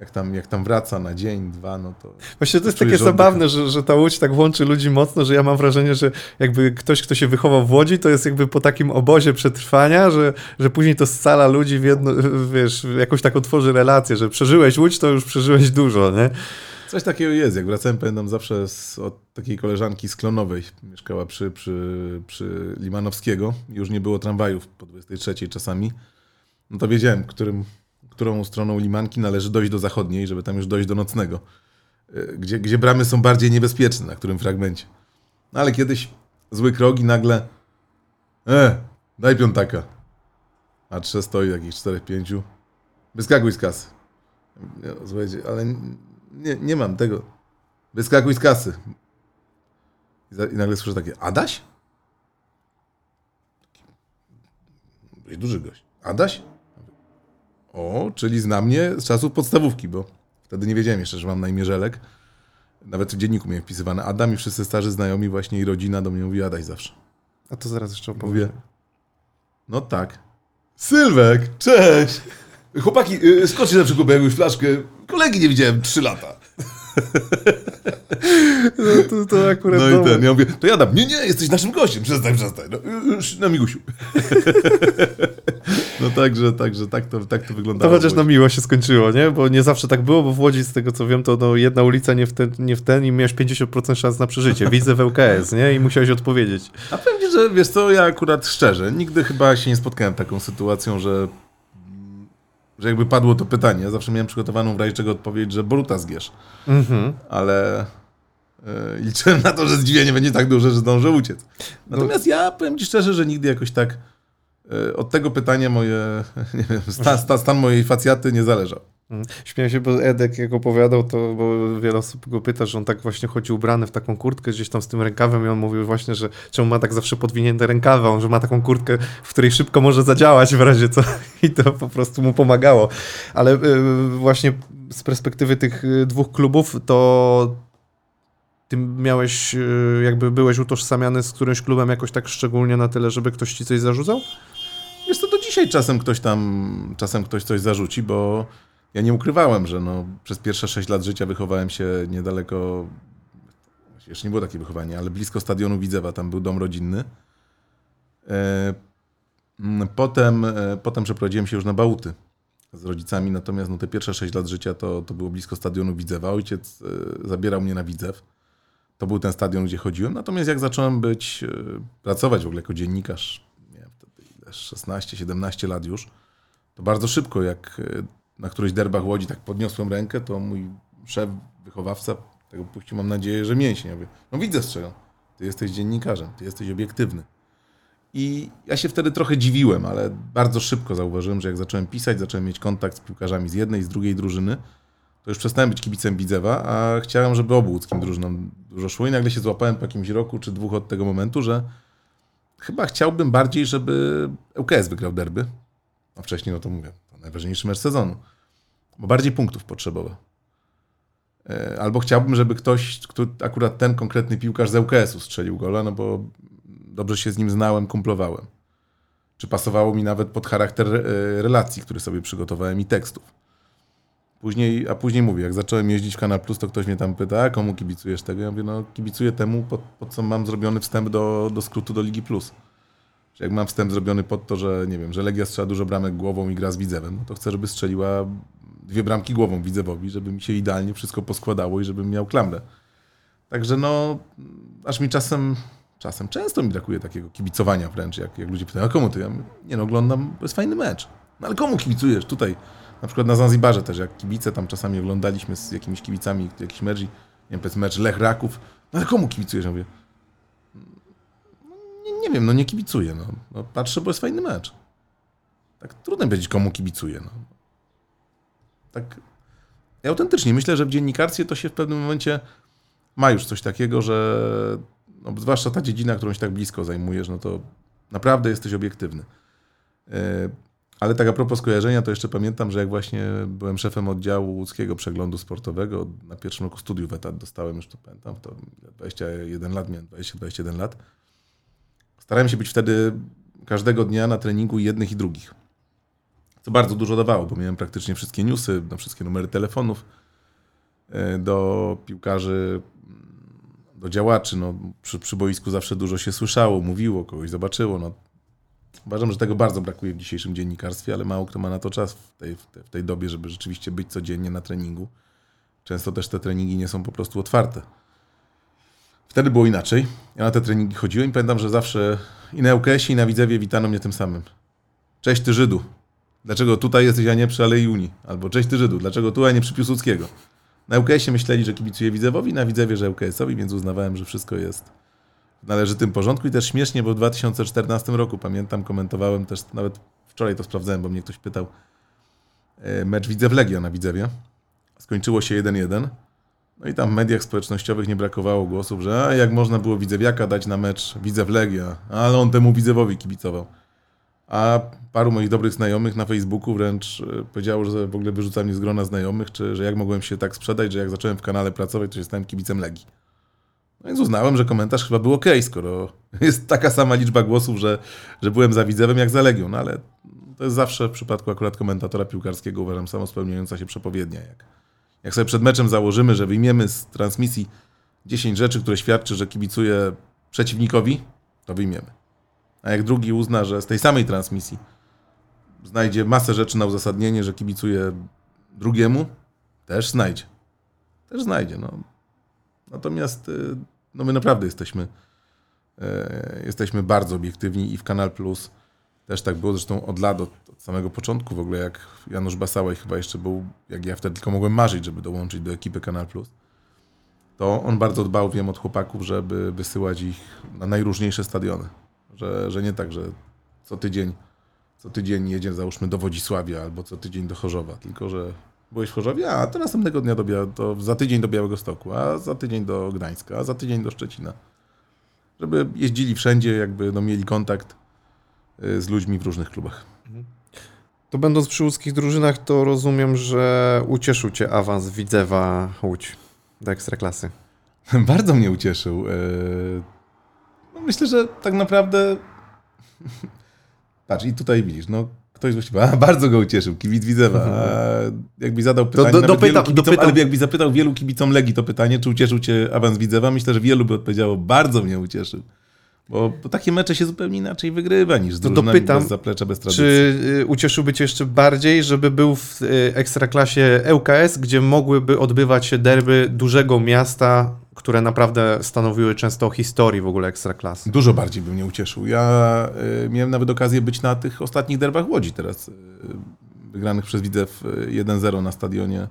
jak tam, jak tam wraca na dzień, dwa, no to... Właśnie to jest takie zabawne, że, że ta łódź tak łączy ludzi mocno, że ja mam wrażenie, że jakby ktoś, kto się wychował w Łodzi, to jest jakby po takim obozie przetrwania, że, że później to scala ludzi w jedno, wiesz, jakąś taką tworzy relację, że przeżyłeś Łódź, to już przeżyłeś dużo, nie? Coś takiego jest. Jak wracałem, pamiętam zawsze z, od takiej koleżanki z Klonowej. Mieszkała przy, przy, przy Limanowskiego. Już nie było tramwajów po 23 czasami. No to wiedziałem, którym, którą stroną Limanki należy dojść do zachodniej, żeby tam już dojść do nocnego. Y, Gdzie, gdzie bramy są bardziej niebezpieczne, na którym fragmencie. No ale kiedyś zły krok i nagle e, daj piątaka. A trze stoi jakichś 4-5. Wyskakuj z kasy. Ale nie, nie mam tego. Wyskakuj z kasy. I, za, I nagle słyszę takie, Adaś? Taki duży gość. Adaś? O, czyli zna mnie z czasów podstawówki, bo wtedy nie wiedziałem jeszcze, że mam na imię Żelek. Nawet w dzienniku miałem wpisywane Adam i wszyscy starzy znajomi właśnie i rodzina do mnie mówi Adaś zawsze. A to zaraz jeszcze opowiem. Mówię, no tak. Sylwek, cześć! Chłopaki, yy, skoczcie na przykład jakąś flaszkę. Kolegi nie widziałem 3 lata. No, to, to akurat No i ten, ja mówię, to ja dam, nie, nie, jesteś naszym gościem, przestań, przestań, no, już na migusiu. no także, także tak to, tak to To wyglądało. chociaż na miło się skończyło, nie? Bo nie zawsze tak było, bo w Łodzi, z tego co wiem, to no, jedna ulica nie w, ten, nie w ten i miałeś 50% szans na przeżycie. Widzę w ŁKS, nie? I musiałeś odpowiedzieć. A pewnie, że wiesz co, ja akurat szczerze, nigdy chyba się nie spotkałem taką sytuacją, że, że jakby padło to pytanie. Ja zawsze miałem przygotowaną w razie czego odpowiedź, że Boruta zgierz. Mhm. ale e, liczyłem na to, że zdziwienie będzie tak duże, że zdążę uciec. Natomiast ja powiem ci szczerze, że nigdy jakoś tak e, od tego pytania moje, nie wiem, stan, stan, stan mojej facjaty nie zależał. Mm. Śmiałem się, bo Edek jak opowiadał, to bo wiele osób go pyta, że on tak właśnie chodzi ubrany w taką kurtkę gdzieś tam z tym rękawem i on mówił właśnie, że czemu ma tak zawsze podwinięte rękawy, on, że ma taką kurtkę, w której szybko może zadziałać w razie co i to po prostu mu pomagało. Ale y, właśnie z perspektywy tych y, dwóch klubów, to ty miałeś, y, jakby byłeś utożsamiany z którymś klubem jakoś tak szczególnie na tyle, żeby ktoś ci coś zarzucał? Wiesz to do dzisiaj czasem ktoś tam, czasem ktoś coś zarzuci, bo ja nie ukrywałem, że no, przez pierwsze 6 lat życia wychowałem się niedaleko, jeszcze nie było takie wychowanie, ale blisko stadionu Widzewa, tam był dom rodzinny. E, mm, Potem, e, potem przeprowadziłem się już na Bałuty z rodzicami, natomiast no, te pierwsze 6 lat życia to, to było blisko stadionu Widzewa. Ojciec e, zabierał mnie na Widzew. To był ten stadion, gdzie chodziłem. Natomiast jak zacząłem być, pracować w ogóle jako dziennikarz, nie wiem, wtedy ile, 16-17 lat już, to bardzo szybko, jak na którychś derbach Łodzi tak podniosłem rękę, to mój szef, wychowawca tego puścił, mam nadzieję, że mięśnie. Ja mówię, no widzę czego. Ty jesteś dziennikarzem, ty jesteś obiektywny. I ja się wtedy trochę dziwiłem, ale bardzo szybko zauważyłem, że jak zacząłem pisać, zacząłem mieć kontakt z piłkarzami z jednej i z drugiej drużyny, to już przestałem być kibicem Widzewa, a chciałem, żeby obu łódzkim drużynom dużo szło i nagle się złapałem po jakimś roku czy dwóch od tego momentu, że chyba chciałbym bardziej, żeby ŁKS wygrał derby. A wcześniej, no to mówię, najważniejszy mecz sezonu. Bo bardziej punktów potrzebował. E, Albo chciałbym, żeby ktoś, kto akurat ten konkretny piłkarz z ŁKS-u strzelił gola, no bo dobrze się z nim znałem, kumplowałem. Czy pasowało mi nawet pod charakter e, relacji, które sobie przygotowałem i tekstów. Później, a później mówię, jak zacząłem jeździć w Kanal Plus, to ktoś mnie tam pyta, a komu kibicujesz tego? Ja mówię, no kibicuję temu, pod, pod co mam zrobiony wstęp do, do skrótu do Ligi Plus. Że jak mam wstęp zrobiony pod to, że nie wiem, że Legia strzela dużo bramek głową i gra z Widzewem, no to chcę, żeby strzeliła dwie bramki głową Widzewowi, żeby mi się idealnie wszystko poskładało i żebym miał klamrę. Także no, aż mi czasem, czasem często mi brakuje takiego kibicowania wręcz, jak, jak ludzie pytają, a komu ty? Ja nie no, oglądam, to jest fajny mecz. No ale komu kibicujesz? Tutaj, na przykład na Zanzibarze też, jak kibice, tam czasami oglądaliśmy z jakimiś kibicami jakiś mecz nie wiem, mecz Lech Raków, no ale komu kibicujesz? Ja mówię, nie, nie wiem, no nie kibicuję, no. no. Patrzę, bo jest fajny mecz. Tak trudno powiedzieć, komu kibicuję, no. Tak, ja autentycznie myślę, że w dziennikarstwie to się w pewnym momencie ma już coś takiego, że no, zwłaszcza ta dziedzina, którą się tak blisko zajmujesz, no to naprawdę jesteś obiektywny. Yy, Ale tak a propos skojarzenia, to jeszcze pamiętam, że jak właśnie byłem szefem oddziału łódzkiego przeglądu sportowego, na pierwszym roku studiów etat dostałem, już to pamiętam, to 21 lat, miałem 20-21 lat. Starałem się być wtedy każdego dnia na treningu jednych i drugich. Co bardzo dużo dawało, bo miałem praktycznie wszystkie newsy, no, wszystkie numery telefonów e, do piłkarzy, do działaczy. No, przy, przy boisku zawsze dużo się słyszało, mówiło, kogoś zobaczyło. No, Uważam, że tego bardzo brakuje w dzisiejszym dziennikarstwie, ale mało kto ma na to czas w tej, w tej, w tej dobie, żeby rzeczywiście być codziennie na treningu. Często też te treningi nie są po prostu otwarte. Wtedy było inaczej. Ja na te treningi chodziłem i pamiętam, że zawsze i na UKS-ie, i na Widzewie witano mnie tym samym. Cześć ty Żydu. Dlaczego tutaj jesteś, a nie przy Alei Unii? Albo cześć ty Żydu. Dlaczego tu, a nie przy Piłsudskiego? Na UKS-ie myśleli, że kibicuję Widzewowi, na Widzewie, że UKS-owi, więc uznawałem, że wszystko jest w należytym porządku i też śmiesznie, bo w 2014 roku, pamiętam, komentowałem też, nawet wczoraj to sprawdzałem, bo mnie ktoś pytał, e, mecz Widzew-Legia na Widzewie. Skończyło się 1-1. No i tam w mediach społecznościowych nie brakowało głosów, że a, jak można było Widzewiaka dać na mecz Widzew-Legia, ale on temu Widzewowi kibicował. A paru moich dobrych znajomych na Facebooku wręcz e, powiedziało, że w ogóle wyrzuca mnie z grona znajomych, czy że jak mogłem się tak sprzedać, że jak zacząłem w kanale pracować, to się stałem kibicem Legii. No więc uznałem, że komentarz chyba był ok, skoro jest taka sama liczba głosów, że, że byłem za Widzewem jak za Legią, no ale to jest zawsze w przypadku akurat komentatora piłkarskiego uważam samospełniająca się przepowiednia. Jak, jak sobie przed meczem założymy, że wyjmiemy z transmisji 10 rzeczy, które świadczy, że kibicuje przeciwnikowi, to wyjmiemy. A jak drugi uzna, że z tej samej transmisji znajdzie masę rzeczy na uzasadnienie, że kibicuje drugiemu, też znajdzie. Też znajdzie. No. Natomiast y, no my naprawdę jesteśmy, e, jesteśmy bardzo obiektywni i w Kanal Plus też tak było, zresztą od lat, od, od samego początku w ogóle, jak Janusz Basałaj chyba jeszcze był, jak ja wtedy tylko mogłem marzyć, żeby dołączyć do ekipy Kanal Plus, to on bardzo dbał, wiem od chłopaków, żeby wysyłać ich na najróżniejsze stadiony. Że, że nie tak, że co tydzień, co tydzień jedzie załóżmy do Wodzisławia albo co tydzień do Chorzowa, tylko że byłeś w Chorzowie, a to następnego dnia do, to za tydzień do Białego Stoku, a za tydzień do Gdańska, a za tydzień do Szczecina. Żeby jeździli wszędzie, jakby no, mieli kontakt z ludźmi w różnych klubach. To będąc przy łódzkich drużynach, to rozumiem, że ucieszył cię awans Widzewa Łódź do Ekstraklasy. Bardzo mnie ucieszył. y, No myślę, że tak naprawdę. Patrz, i tutaj widzisz, no ktoś właściwie, a bardzo go ucieszył, kibic Widzewa. A jakbyś zadał pytanie, do- dopytam- wielu kibicom, dopytam- ale jakbyś zapytał wielu kibicom Legii to pytanie, czy ucieszył cię awans Widzewa, myślę, że wielu by odpowiedziało, bardzo mnie ucieszył. Bo, bo takie mecze się zupełnie inaczej wygrywa niż z drużynami dopytam, bez zaplecza, bez tradycji. Czy y, ucieszyłby cię jeszcze bardziej, żeby był w y, Ekstraklasie ŁKS, gdzie mogłyby odbywać się derby dużego miasta, które naprawdę stanowiły często o historii w ogóle Ekstraklasy? Dużo bardziej bym mnie ucieszył. Ja y, miałem nawet okazję być na tych ostatnich derbach Łodzi teraz, y, wygranych przez Widzew y, 1-0 na stadionie,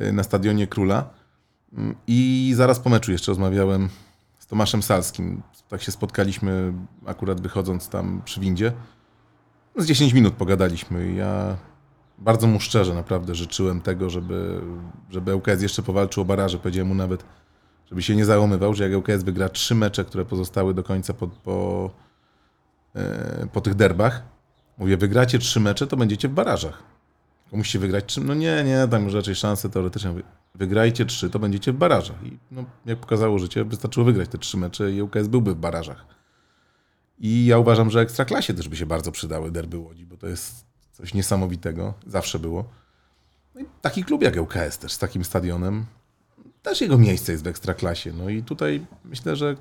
y, na stadionie Króla. Mm, I zaraz po meczu jeszcze rozmawiałem Tomaszem Salskim. Tak się spotkaliśmy akurat wychodząc tam przy windzie. Z 10 minut pogadaliśmy. i Ja bardzo mu szczerze naprawdę życzyłem tego, żeby, żeby ŁKS jeszcze powalczył o baraże. Powiedziałem mu nawet, żeby się nie załamywał, że jak ŁKS wygra trzy mecze, które pozostały do końca po, po, e, po tych derbach, mówię, wygracie trzy mecze, to będziecie w barażach. Musicie wygrać trzy, no nie, nie, tam już raczej szanse teoretycznie. Mówię, Wygrajcie trzy, to będziecie w barażach. I no, jak pokazało życie, wystarczyło wygrać te trzy mecze i ŁKS byłby w barażach. I ja uważam, że Ekstraklasie też by się bardzo przydały derby Łodzi, bo to jest coś niesamowitego. Zawsze było. No i taki klub jak ŁKS też z takim stadionem, też jego miejsce jest w ekstraklasie. No i tutaj myślę, że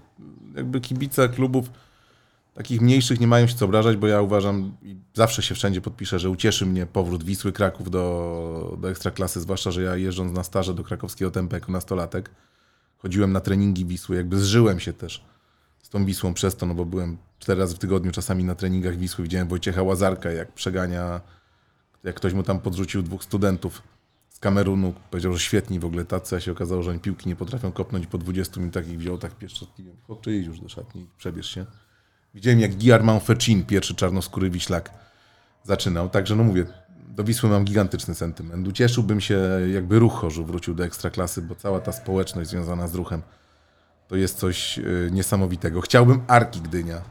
jakby kibice klubów takich mniejszych nie mają się co obrażać, bo ja uważam i zawsze się wszędzie podpiszę, że ucieszy mnie powrót Wisły Kraków do, do ekstraklasy, zwłaszcza, że ja jeżdżąc na staże do krakowskiego Tempa jako nastolatek, chodziłem na treningi Wisły, jakby zżyłem się też z tą Wisłą przez to, no bo byłem cztery razy w tygodniu czasami na treningach Wisły, widziałem Wojciecha Łazarka, jak przegania, jak ktoś mu tam podrzucił dwóch studentów z Kamerunu, powiedział, że świetni w ogóle tacy, a się okazało, że oni piłki nie potrafią kopnąć po 20 minutach i wziął tak pieszczotliwie. Chłopcze, idź już do szatni, przebierz się. Widziałem, jak Guillermo Fecin, pierwszy czarnoskóry wiślak, zaczynał. Także, no mówię, do Wisły mam gigantyczny sentyment. Ucieszyłbym się, jakby ruch Chorzów wrócił do Ekstraklasy, bo cała ta społeczność związana z ruchem to jest coś y, niesamowitego. Chciałbym Arki Gdynia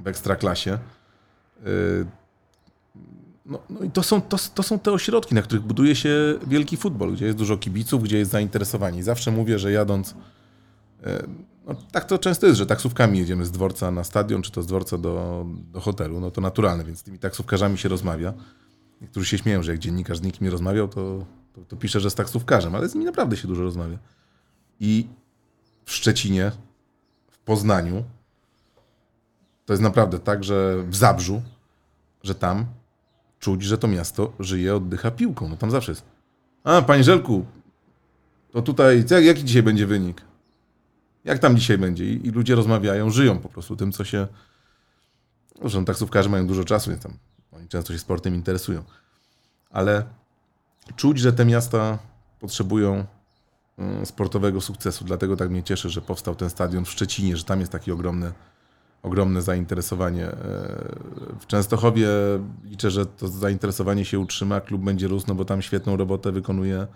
w Ekstraklasie. Y, no, no i to są, to, to są te ośrodki, na których buduje się wielki futbol, gdzie jest dużo kibiców, gdzie jest zainteresowanie. Zawsze mówię, że jadąc, e, no, tak to często jest, że taksówkami jedziemy z dworca na stadion, czy to z dworca do, do hotelu, no to naturalne, więc z tymi taksówkarzami się rozmawia. Niektórzy się śmieją, że jak dziennikarz z nikim nie rozmawiał, to, to, to pisze, że z taksówkarzem, ale z nimi naprawdę się dużo rozmawia. I w Szczecinie, w Poznaniu, to jest naprawdę tak, że w Zabrzu, że tam czuć, że to miasto żyje, oddycha piłką. No tam zawsze jest. A, panie Żelku, to tutaj, jak, jaki dzisiaj będzie wynik? Jak tam dzisiaj będzie? I, ludzie rozmawiają, żyją po prostu tym, co się... Zresztą taksówkarze mają dużo czasu, więc tam oni często się sportem interesują. Ale czuć, że te miasta potrzebują mm, sportowego sukcesu. Dlatego tak mnie cieszy, że powstał ten stadion w Szczecinie, że tam jest taki ogromny ogromne zainteresowanie. E, w Częstochowie liczę, że to zainteresowanie się utrzyma, klub będzie rósł, no bo tam świetną robotę wykonuje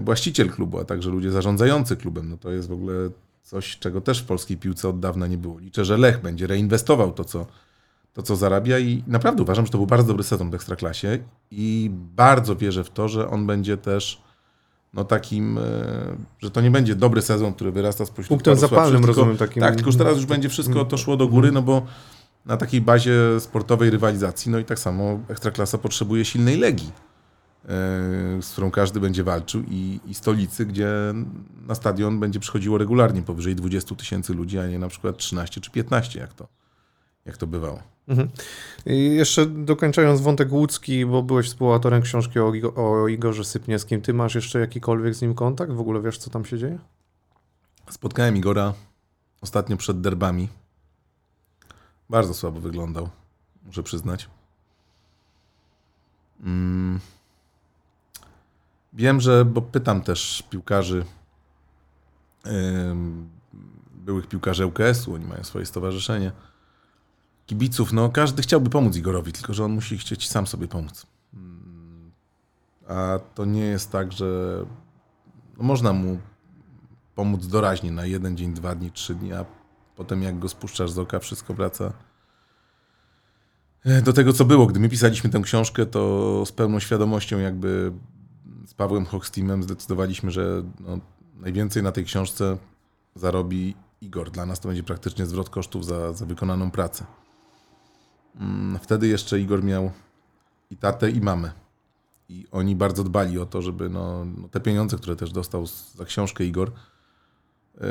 właściciel klubu, a także ludzie zarządzający klubem. No to jest w ogóle coś, czego też w polskiej piłce od dawna nie było. Liczę, że Lech będzie reinwestował to, co, to, co zarabia i naprawdę uważam, że to był bardzo dobry sezon w Ekstraklasie i bardzo wierzę w to, że on będzie też no takim, e, że to nie będzie dobry sezon, który wyrasta z pośrodku. Punktem zapalnym, tylko, rozumiem. Takim... Tak, tylko już teraz już będzie wszystko to szło do góry, no bo na takiej bazie sportowej rywalizacji, no i tak samo Ekstraklasa potrzebuje silnej legii, e, z którą każdy będzie walczył i, i stolicy, gdzie na stadion będzie przychodziło regularnie powyżej 20 tysięcy ludzi, a nie na przykład 13 czy 15, jak to, jak to bywało. Mhm. I jeszcze dokończając wątek łódzki, bo byłeś współautorem książki o, o Igorze Sypniewskim. Ty masz jeszcze jakikolwiek z nim kontakt? W ogóle wiesz, co tam się dzieje? Spotkałem Igora ostatnio przed derbami. Bardzo słabo wyglądał, muszę przyznać. Mm. Wiem, że, bo pytam też piłkarzy, byłych piłkarzy ŁKS-u, oni mają swoje stowarzyszenie kibiców, no każdy chciałby pomóc Igorowi, tylko że on musi chcieć sam sobie pomóc. Mm. A to nie jest tak, że no można mu pomóc doraźnie na jeden dzień, dwa dni, trzy dni, a potem jak go spuszczasz z oka, wszystko wraca do tego, co było. Gdy my pisaliśmy tę książkę, to z pełną świadomością jakby z Pawłem Hochstimem zdecydowaliśmy, że no, najwięcej na tej książce zarobi Igor. Dla nas to będzie praktycznie zwrot kosztów za, za wykonaną pracę. Mm, wtedy jeszcze Igor miał i tatę, i mamę. I oni bardzo dbali o to, żeby no, no te pieniądze, które też dostał za książkę Igor, e,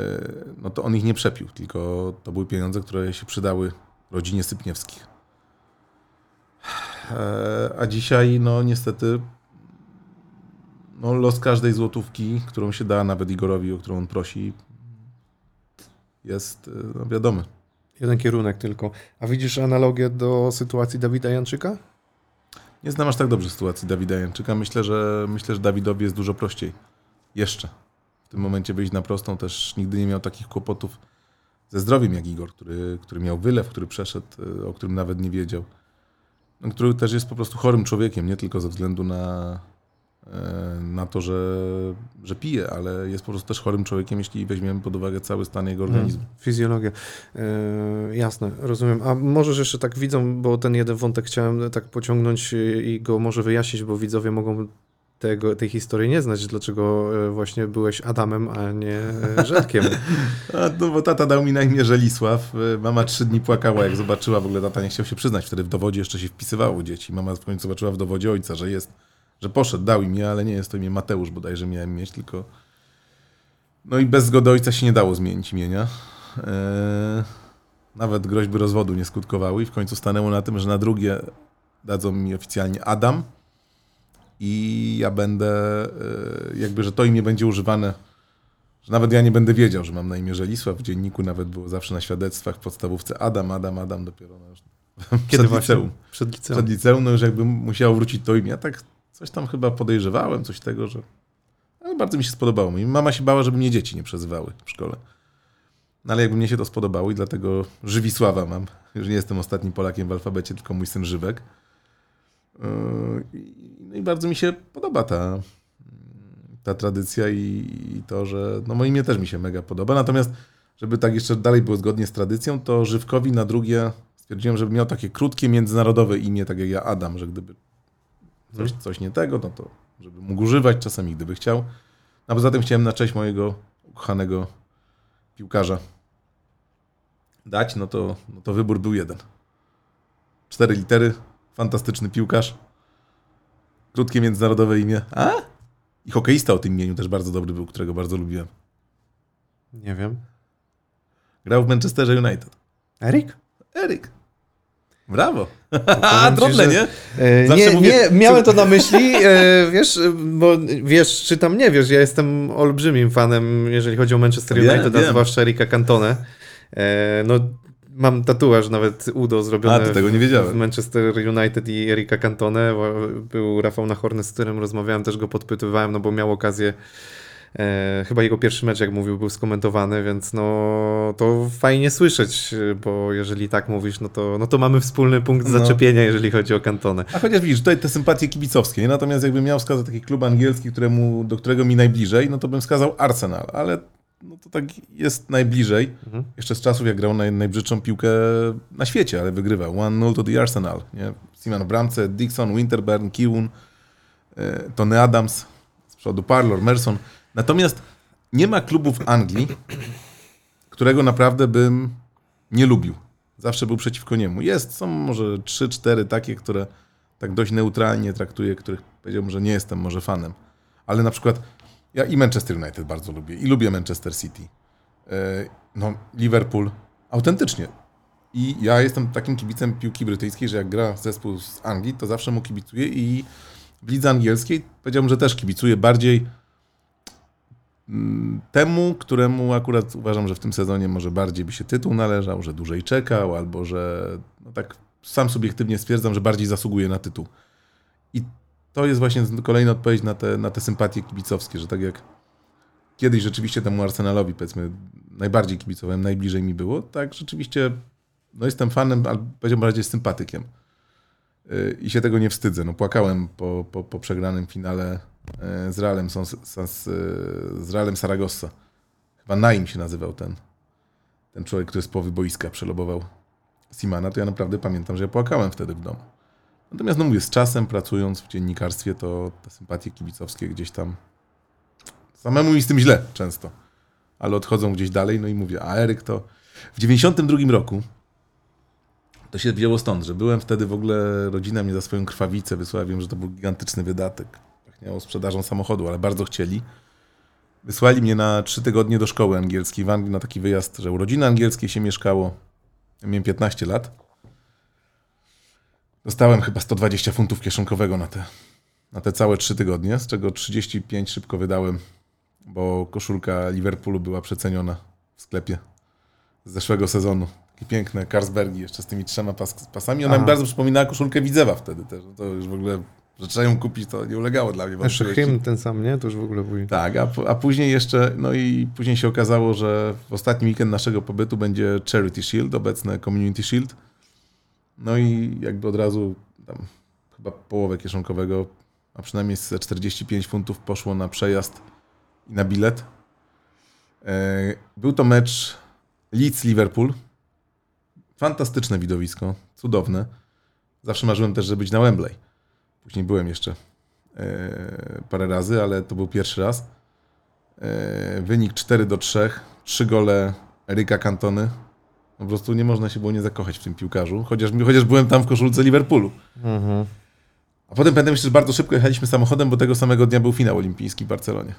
no to on ich nie przepił, tylko to były pieniądze, które się przydały rodzinie Sypniewskich. E, a dzisiaj, no niestety, no, los każdej złotówki, którą się da, nawet Igorowi, o którą on prosi, jest e, no, wiadomy. Jeden kierunek tylko. A widzisz analogię do sytuacji Dawida Janczyka? Nie znam aż tak dobrze sytuacji Dawida Janczyka. Myślę, że myślę, że Dawidowi jest dużo prościej. Jeszcze. W tym momencie wyjść na prostą też nigdy nie miał takich kłopotów ze zdrowiem jak Igor, który, który miał wylew, który przeszedł, o którym nawet nie wiedział. No, który też jest po prostu chorym człowiekiem, nie tylko ze względu na, E, na to, że, że pije, ale jest po prostu też chorym człowiekiem, jeśli weźmiemy pod uwagę cały stan jego organizmu. Hmm, fizjologię. E, jasne, rozumiem. A możesz jeszcze tak widzą, bo ten jeden wątek chciałem tak pociągnąć i go może wyjaśnić, bo widzowie mogą tego, tej historii nie znać, dlaczego e, właśnie byłeś Adamem, a nie Rzadkiem. a, no bo tata dał mi na imię Żelisław. Mama trzy dni płakała, jak zobaczyła, w ogóle tata nie chciał się przyznać, wtedy w dowodzie jeszcze się wpisywało dzieci. Mama w końcu zobaczyła w dowodzie ojca, że jest że poszedł, dał imię, ale nie jest to imię Mateusz bodajże miałem mieć, tylko... No i bez zgody ojca się nie dało zmienić imienia. Eee, nawet groźby rozwodu nie skutkowały i w końcu stanęło na tym, że na drugie dadzą mi oficjalnie Adam i ja będę, e, jakby, że to imię będzie używane, że nawet ja nie będę wiedział, że mam na imię Żelisław. W dzienniku nawet było zawsze na świadectwach w podstawówce Adam, Adam, Adam, dopiero no już Kiedy przed liceum. Przed liceum. Przed liceum, no już jakby musiało wrócić to imię. Ja tak Coś tam chyba podejrzewałem, coś tego, że. Ale bardzo mi się spodobało. Mi mama się bała, żeby mnie dzieci nie przezywały w szkole. No ale jakby mnie się to spodobało i dlatego Żywisława mam. Już nie jestem ostatnim Polakiem w alfabecie, tylko mój syn Żywek. Yy, no i bardzo mi się podoba ta, ta tradycja i, i to, że no moje imię też mi się mega podoba. Natomiast, żeby tak jeszcze dalej było zgodnie z tradycją, to Żywkowi na drugie stwierdziłem, żeby miał takie krótkie, międzynarodowe imię, tak jak ja, Adam, że gdyby coś, Mhm. coś nie tego, no to żeby mógł używać czasami, gdyby chciał. A poza tym chciałem na cześć mojego ukochanego piłkarza dać, no to, no to wybór był jeden. Cztery litery, fantastyczny piłkarz, krótkie międzynarodowe imię. A? I hokeista o tym imieniu też bardzo dobry był, którego bardzo lubiłem. Nie wiem. Grał w Manchesterze United. Erik? Erik. Brawo. A, ci, drobne, że- nie? E, Zawsze nie, mówię- nie, miałem to na myśli, e, wiesz, bo wiesz, czy tam nie wiesz, ja jestem olbrzymim fanem, jeżeli chodzi o Manchester Wiem, United, a wiem. zwłaszcza Erika Cantone. No, mam tatuaż nawet Udo zrobione A, to tego nie wiedziałem. w Manchester United i Erika Cantone. Był Rafał Nachorny, z którym rozmawiałem, też go podpytywałem, no bo miał okazję E, chyba jego pierwszy mecz, jak mówił, był skomentowany, więc no to fajnie słyszeć, bo jeżeli tak mówisz, no to, no to mamy wspólny punkt No. zaczepienia, jeżeli chodzi o Kantonę. A chociaż widzisz, tutaj te sympatie kibicowskie, nie? natomiast jakbym miał wskazać taki klub angielski, któremu, do którego mi najbliżej, no to bym wskazał Arsenal, ale no to tak jest najbliżej. Mhm. Jeszcze z czasów, jak grał naj, najbrzydszą piłkę na świecie, ale wygrywał. 1-0 to the Arsenal. Nie? Seaman w bramce, Dixon, Winterburn, Kiwun, e, Tony Adams, z przodu Parlor, Merson. Natomiast nie ma klubu w Anglii, którego naprawdę bym nie lubił. Zawsze był przeciwko niemu. Jest, są może 3-4 takie, które tak dość neutralnie traktuję, których powiedziałbym, że nie jestem może fanem. Ale na przykład ja i Manchester United bardzo lubię i lubię Manchester City. E, No, Liverpool, autentycznie. I ja jestem takim kibicem piłki brytyjskiej, że jak gra zespół z Anglii, to zawsze mu kibicuję i w lidze angielskiej powiedziałbym, że też kibicuję bardziej temu, któremu akurat uważam, że w tym sezonie może bardziej by się tytuł należał, że dłużej czekał, albo że no tak sam subiektywnie stwierdzam, że bardziej zasługuje na tytuł. I to jest właśnie kolejna odpowiedź na te, na te sympatie kibicowskie, że tak jak kiedyś rzeczywiście temu Arsenalowi, powiedzmy, najbardziej kibicowałem, najbliżej mi było, tak rzeczywiście no jestem fanem, ale powiedziałbym bardziej sympatykiem. Yy, I się tego nie wstydzę. No, płakałem po, po, po przegranym finale z Realem, Sons- Sons- e, z Realem Saragossa. Chyba Naim się nazywał ten, ten człowiek, który z połowy boiska przelobował Simana, to ja naprawdę pamiętam, że ja płakałem wtedy w domu. Natomiast no mówię, z czasem pracując w dziennikarstwie, to te sympatie kibicowskie gdzieś tam samemu mi z tym źle często, ale odchodzą gdzieś dalej, no i mówię, a Eryk to w 92 roku to się wzięło stąd, że byłem wtedy w ogóle, rodzina mnie za swoją krwawicę wysłała, wiem, że to był gigantyczny wydatek, pachniało sprzedażą samochodu, ale bardzo chcieli. Wysłali mnie na trzy tygodnie do szkoły angielskiej w Anglii na taki wyjazd, że urodziny angielskie się mieszkało. Ja miałem 15 lat. Dostałem chyba 120 funtów kieszonkowego na te, na te całe trzy tygodnie, z czego 35 szybko wydałem, bo koszulka Liverpoolu była przeceniona w sklepie z zeszłego sezonu. Takie piękne Carlsbergi jeszcze z tymi trzema pas, pasami. Ona Aha. mi bardzo przypominała koszulkę Widzewa wtedy też. No To już w ogóle, że trzeba ją kupić, to nie ulegało dla mnie Jeszcze hymn ten sam, nie? To już w ogóle był... Tak, a, a później jeszcze, no i później się okazało, że w ostatni weekend naszego pobytu będzie Charity Shield, obecne Community Shield. No i jakby od razu tam chyba połowę kieszonkowego, a przynajmniej ze 45 funtów poszło na przejazd i na bilet. E, Był to mecz Leeds-Liverpool. Fantastyczne widowisko, cudowne. Zawsze marzyłem też, żeby być na Wembley. Później byłem jeszcze e, parę razy, ale to był pierwszy raz. E, Wynik 4 do 3, trzy gole Eryka Cantony. No po prostu nie można się było nie zakochać w tym piłkarzu, chociaż, chociaż byłem tam w koszulce Liverpoolu. Mhm. A potem pamiętam jeszcze, że bardzo szybko jechaliśmy samochodem, bo tego samego dnia był finał olimpijski w Barcelonie.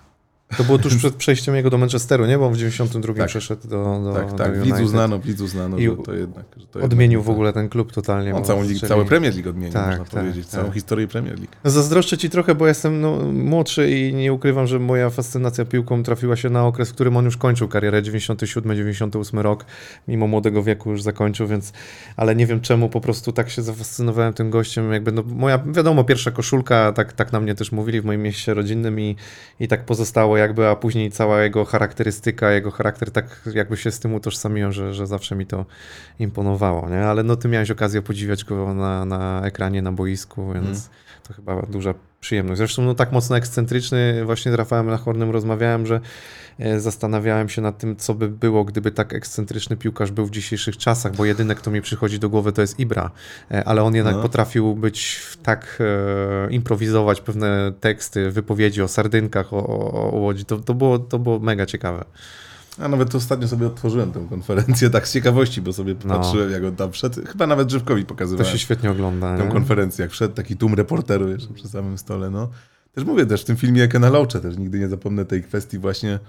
To było tuż przed przejściem jego do Manchesteru, nie? Bo on w 92 Tak. przeszedł do, do tak, do tak, widzu znano, widzu znano, I że to jednak... Że to Odmienił jednak, w ogóle ten klub totalnie. On całą lig, cały Premier League odmienił, Tak, można tak, powiedzieć, tak. całą historię Premier League. Zazdroszczę ci trochę, bo jestem no, młodszy i nie ukrywam, że moja fascynacja piłką trafiła się na okres, w którym on już kończył karierę, 97-98 rok, mimo młodego wieku już zakończył, więc, ale nie wiem czemu, po prostu tak się zafascynowałem tym gościem, jakby no, moja, wiadomo, pierwsza koszulka, tak, tak na mnie też mówili w moim mieście rodzinnym i, i tak pozostało jakby, a później cała jego charakterystyka, jego charakter, tak jakby się z tym utożsamiłem, że, że zawsze mi to imponowało, nie? Ale no ty miałeś okazję podziwiać go na, na ekranie, na boisku, więc Mhm. to chyba duża przyjemność. Zresztą no, tak mocno ekscentryczny, właśnie z Rafałem Lachornym rozmawiałem, że zastanawiałem się nad tym, co by było, gdyby tak ekscentryczny piłkarz był w dzisiejszych czasach, bo jedyne, kto mi przychodzi do głowy, to jest Ibra, e, ale on jednak No. potrafił być tak e, improwizować pewne teksty, wypowiedzi o sardynkach, o, o, o Łodzi. To, to, było, to było mega ciekawe. A nawet ostatnio sobie otworzyłem tę konferencję tak z ciekawości, bo sobie No. patrzyłem, jak on tam wszedł. Chyba nawet Żywkowi To pokazywałem się świetnie ogląda. tę nie? konferencję, jak wszedł taki tłum reporterów jeszcze przy samym stole. No. Też mówię też w tym filmie Kena Loacha, też nigdy nie zapomnę tej kwestii właśnie e,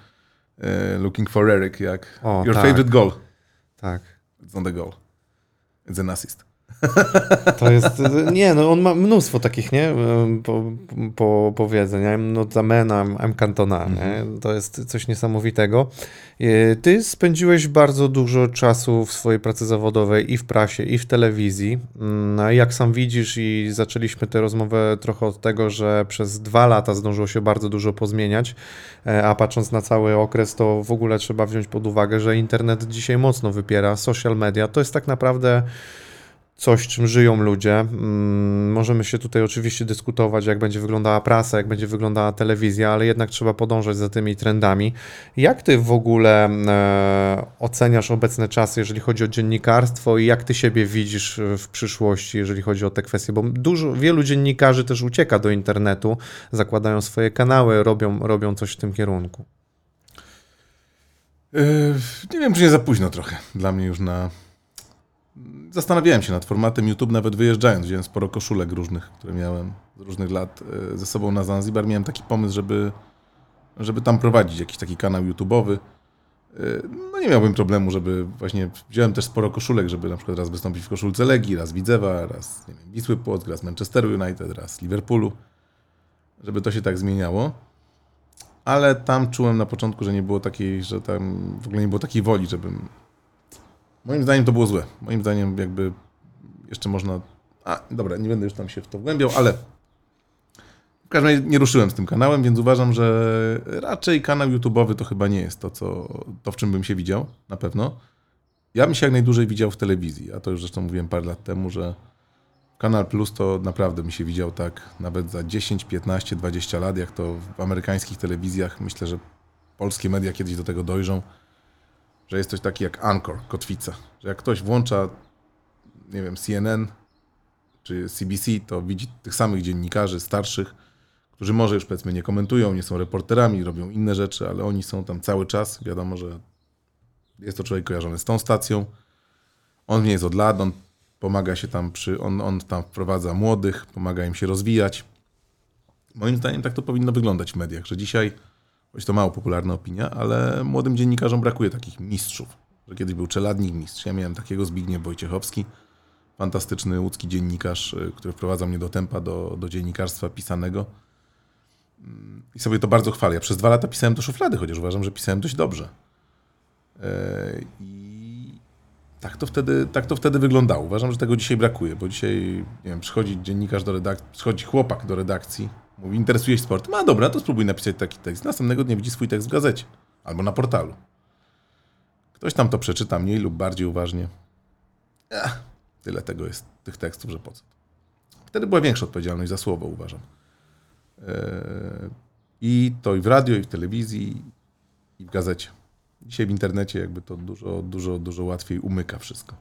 Looking for Eric, jak O, Your tak. favorite goal. Tak. It's not a goal. It's an assist. To jest, nie, no on ma mnóstwo takich, nie, po, po, powiedzeń, I'm not a man, I'm, I'm Cantona, nie? to jest coś niesamowitego. E, Ty spędziłeś bardzo dużo czasu w swojej pracy zawodowej i w prasie, i w telewizji. Mm, jak sam widzisz i zaczęliśmy tę rozmowę trochę od tego, że przez dwa lata zdążyło się bardzo dużo pozmieniać, e, a patrząc na cały okres, to w ogóle trzeba wziąć pod uwagę, że internet dzisiaj mocno wypiera, social media, to jest tak naprawdę coś, czym żyją ludzie. Mm, Możemy się tutaj oczywiście dyskutować, jak będzie wyglądała prasa, jak będzie wyglądała telewizja, ale jednak trzeba podążać za tymi trendami. Jak ty w ogóle e, oceniasz obecne czasy, jeżeli chodzi o dziennikarstwo i jak ty siebie widzisz e, w przyszłości, jeżeli chodzi o te kwestie? Bo dużo, wielu dziennikarzy też ucieka do internetu, zakładają swoje kanały, robią, robią coś w tym kierunku. Yy, nie wiem, czy nie za późno trochę dla mnie już na... Zastanawiałem się nad formatem YouTube, nawet wyjeżdżając. Wziąłem sporo koszulek różnych, które miałem z różnych lat yy, ze sobą na Zanzibar. Miałem taki pomysł, żeby, żeby tam prowadzić jakiś taki kanał YouTube'owy. Yy, No nie miałbym problemu, żeby właśnie... Wziąłem też sporo koszulek, żeby na przykład raz wystąpić w koszulce Legii, raz Widzewa, raz nie wiem, Wisły Płock, raz Manchesteru United, raz Liverpoolu. Żeby to się tak zmieniało ale tam czułem na początku, że nie było takiej, że tam w ogóle nie było takiej woli, żebym. Moim zdaniem to było złe. Moim zdaniem jakby jeszcze można. A, dobra, nie będę już tam się w to wgłębiał, ale w każdym razie nie ruszyłem z tym kanałem, więc uważam, że raczej kanał YouTube'owy to chyba nie jest to, co, to w czym bym się widział, na pewno. Ja bym się jak najdłużej widział w telewizji, a to już zresztą mówiłem parę lat temu, że Kanal Plus to naprawdę mi się widział tak nawet za 10, 15, 20 lat, jak to w amerykańskich telewizjach. Myślę, że polskie media kiedyś do tego dojrzą, że jest coś takiego jak Anchor, kotwica. Że jak ktoś włącza, nie wiem, CNN czy CBC, to widzi tych samych dziennikarzy starszych, którzy może już powiedzmy nie komentują, nie są reporterami, robią inne rzeczy, ale oni są tam cały czas. Wiadomo, że jest to człowiek kojarzony z tą stacją. On w niej jest od lat, on pomaga się tam przy, on, on tam wprowadza młodych, pomaga im się rozwijać. Moim zdaniem tak to powinno wyglądać w mediach, że dzisiaj, choć to mało popularna opinia, ale młodym dziennikarzom brakuje takich mistrzów. Że kiedyś był czeladnik mistrz. Ja miałem takiego Zbigniew Wojciechowski, fantastyczny łódzki dziennikarz, y, który wprowadzał mnie do tempa, do, do dziennikarstwa pisanego. Mm, I sobie to bardzo chwalę. Ja przez dwa lata pisałem do szuflady, chociaż uważam, że pisałem dość dobrze. E, I tak to, wtedy, tak to wtedy wyglądało. Uważam, że tego dzisiaj brakuje, bo dzisiaj, nie wiem, przychodzi dziennikarz do redakcji, przychodzi chłopak do redakcji, mówi, interesuje się sportem, a dobra, to spróbuj napisać taki tekst. Następnego dnia widzi swój tekst w gazecie albo na portalu. Ktoś tam to przeczyta mniej lub bardziej uważnie. Ech, tyle tego jest, tych tekstów, że po co. Wtedy była większa odpowiedzialność za słowo, uważam. Eee, I to i w radio, i w telewizji, i w gazecie. Dzisiaj w internecie jakby to dużo, dużo, dużo łatwiej umyka wszystko.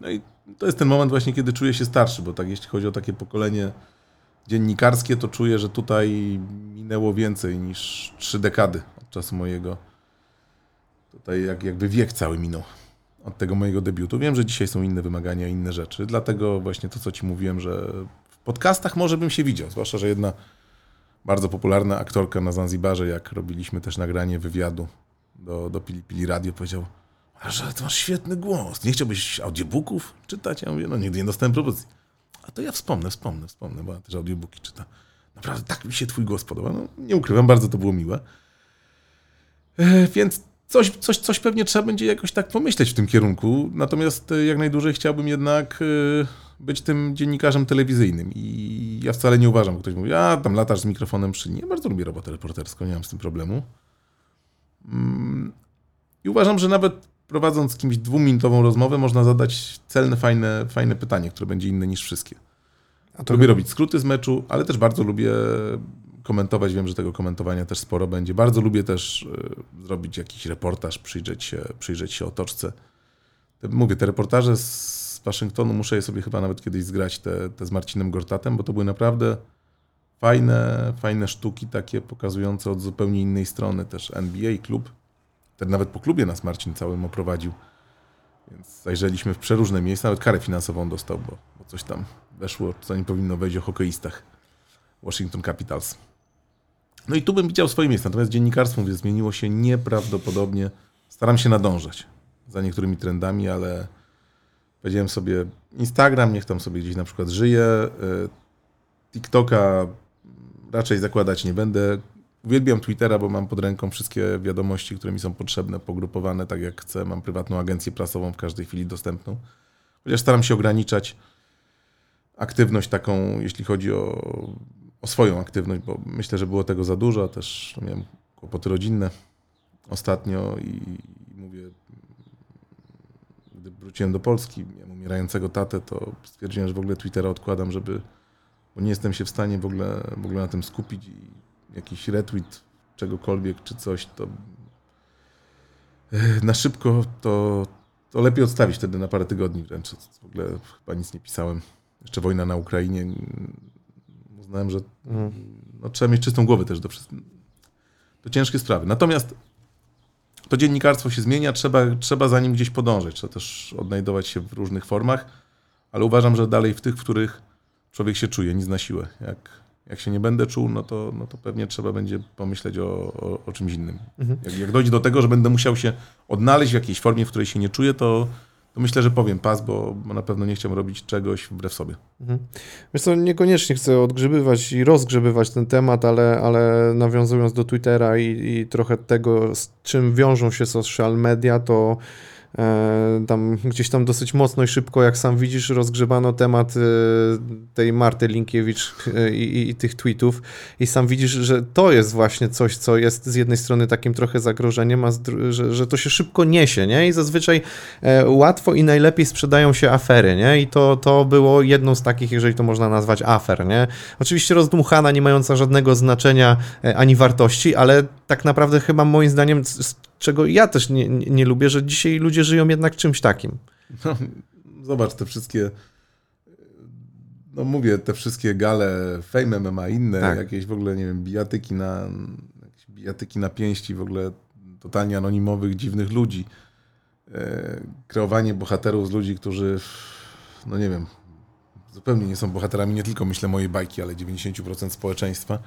No i to jest ten moment właśnie, kiedy czuję się starszy, bo tak jeśli chodzi o takie pokolenie dziennikarskie, to czuję, że tutaj minęło więcej niż trzy dekady od czasu mojego. Tutaj jak, jakby wiek cały minął od tego mojego debiutu. Wiem, że dzisiaj są inne wymagania, inne rzeczy. Dlatego właśnie to, co ci mówiłem, że w podcastach może bym się widział. Zwłaszcza, że jedna bardzo popularna aktorka na Zanzibarze, jak robiliśmy też nagranie wywiadu do, do Pili Pili Radio, powiedział, że ty masz świetny głos, nie chciałbyś audiobooków czytać? Ja mówię, no nigdy nie dostałem propozycji. A to ja wspomnę, wspomnę, wspomnę, bo ja też audiobooki czytam. Naprawdę tak mi się twój głos podoba. No, nie ukrywam, bardzo to było miłe. E, więc coś, coś, coś pewnie trzeba będzie jakoś tak pomyśleć w tym kierunku. Natomiast e, jak najdłużej chciałbym jednak e, być tym dziennikarzem telewizyjnym. I ja wcale nie uważam, ktoś mówi, a tam latasz z mikrofonem przy nie. Bardzo lubię robotę reporterską, nie mam z tym problemu. Mm, I uważam, że nawet prowadząc z kimś dwuminutową rozmowę, można zadać celne, fajne, fajne pytanie, które będzie inne niż wszystkie. lubię chyba- robić skróty z meczu, ale też bardzo lubię komentować. Wiem, że tego komentowania też sporo będzie. Bardzo lubię też y, zrobić jakiś reportaż, przyjrzeć się, przyjrzeć się otoczce. Mówię, te reportaże z Waszyngtonu muszę je sobie chyba nawet kiedyś zgrać, te, te z Marcinem Gortatem, bo to były naprawdę fajne, fajne sztuki, takie pokazujące od zupełnie innej strony też NBA, klub. Nawet po klubie nas Marcin całym oprowadził. Więc zajrzeliśmy w przeróżne miejsca, nawet karę finansową dostał, bo, bo coś tam weszło, co nie powinno wejść o hokeistach Washington Capitals. No i tu bym widział swoje miejsce, natomiast dziennikarstwo mówię, zmieniło się nieprawdopodobnie. Staram się nadążać za niektórymi trendami, ale powiedziałem sobie, Instagram niech tam sobie gdzieś na przykład żyje, y, TikToka raczej zakładać nie będę. Uwielbiam Twittera, bo mam pod ręką wszystkie wiadomości, które mi są potrzebne, pogrupowane tak jak chcę. Mam prywatną agencję prasową w każdej chwili dostępną. Chociaż staram się ograniczać aktywność taką, jeśli chodzi o, o swoją aktywność, bo myślę, że było tego za dużo. Też miałem kłopoty rodzinne ostatnio i, i mówię, gdy wróciłem do Polski, miałem umierającego tatę, to stwierdziłem, że w ogóle Twittera odkładam, żeby, bo nie jestem się w stanie w ogóle, w ogóle na tym skupić i jakiś retweet czegokolwiek czy coś, to e, na szybko to, to lepiej odstawić wtedy na parę tygodni wręcz. W ogóle chyba nic nie pisałem. Jeszcze wojna na Ukrainie. Uznałem, że Mhm. no, trzeba mieć czystą głowę też do wszystkiego. To ciężkie sprawy. Natomiast to dziennikarstwo się zmienia, trzeba, trzeba za nim gdzieś podążać, trzeba też odnajdować się w różnych formach, ale uważam, że dalej w tych, w których człowiek się czuje, nic na siłę. Jak, jak się nie będę czuł, no to, no to pewnie trzeba będzie pomyśleć o, o, o czymś innym. Jak, jak dojdzie do tego, że będę musiał się odnaleźć w jakiejś formie, w której się nie czuję, to, to myślę, że powiem pas, bo, bo na pewno nie chciałbym robić czegoś wbrew sobie. Wiesz co, niekoniecznie chcę odgrzebywać i rozgrzebywać ten temat, ale, ale nawiązując do Twittera i, i trochę tego, z czym wiążą się social media, to tam gdzieś tam dosyć mocno i szybko, jak sam widzisz, rozgrzebano temat e, tej Marty Linkiewicz e, i, i, i tych tweetów i sam widzisz, że to jest właśnie coś, co jest z jednej strony takim trochę zagrożeniem, a że, że to się szybko niesie, nie? I zazwyczaj e, łatwo i najlepiej sprzedają się afery, nie? I to, to było jedną z takich, jeżeli to można nazwać afer, nie? Oczywiście rozdmuchana, nie mająca żadnego znaczenia e, ani wartości, ale tak naprawdę chyba moim zdaniem, czego ja też nie, nie, lubię, że dzisiaj ludzie żyją jednak czymś takim. No, zobacz te wszystkie, no mówię, te wszystkie gale Fame MMA, inne, Tak. jakieś w ogóle, nie wiem, bijatyki na, bijatyki na pięści, w ogóle totalnie anonimowych, dziwnych ludzi. E, kreowanie bohaterów z ludzi, którzy, no nie wiem, zupełnie nie są bohaterami, nie tylko myślę mojej bajki, ale 90% społeczeństwa.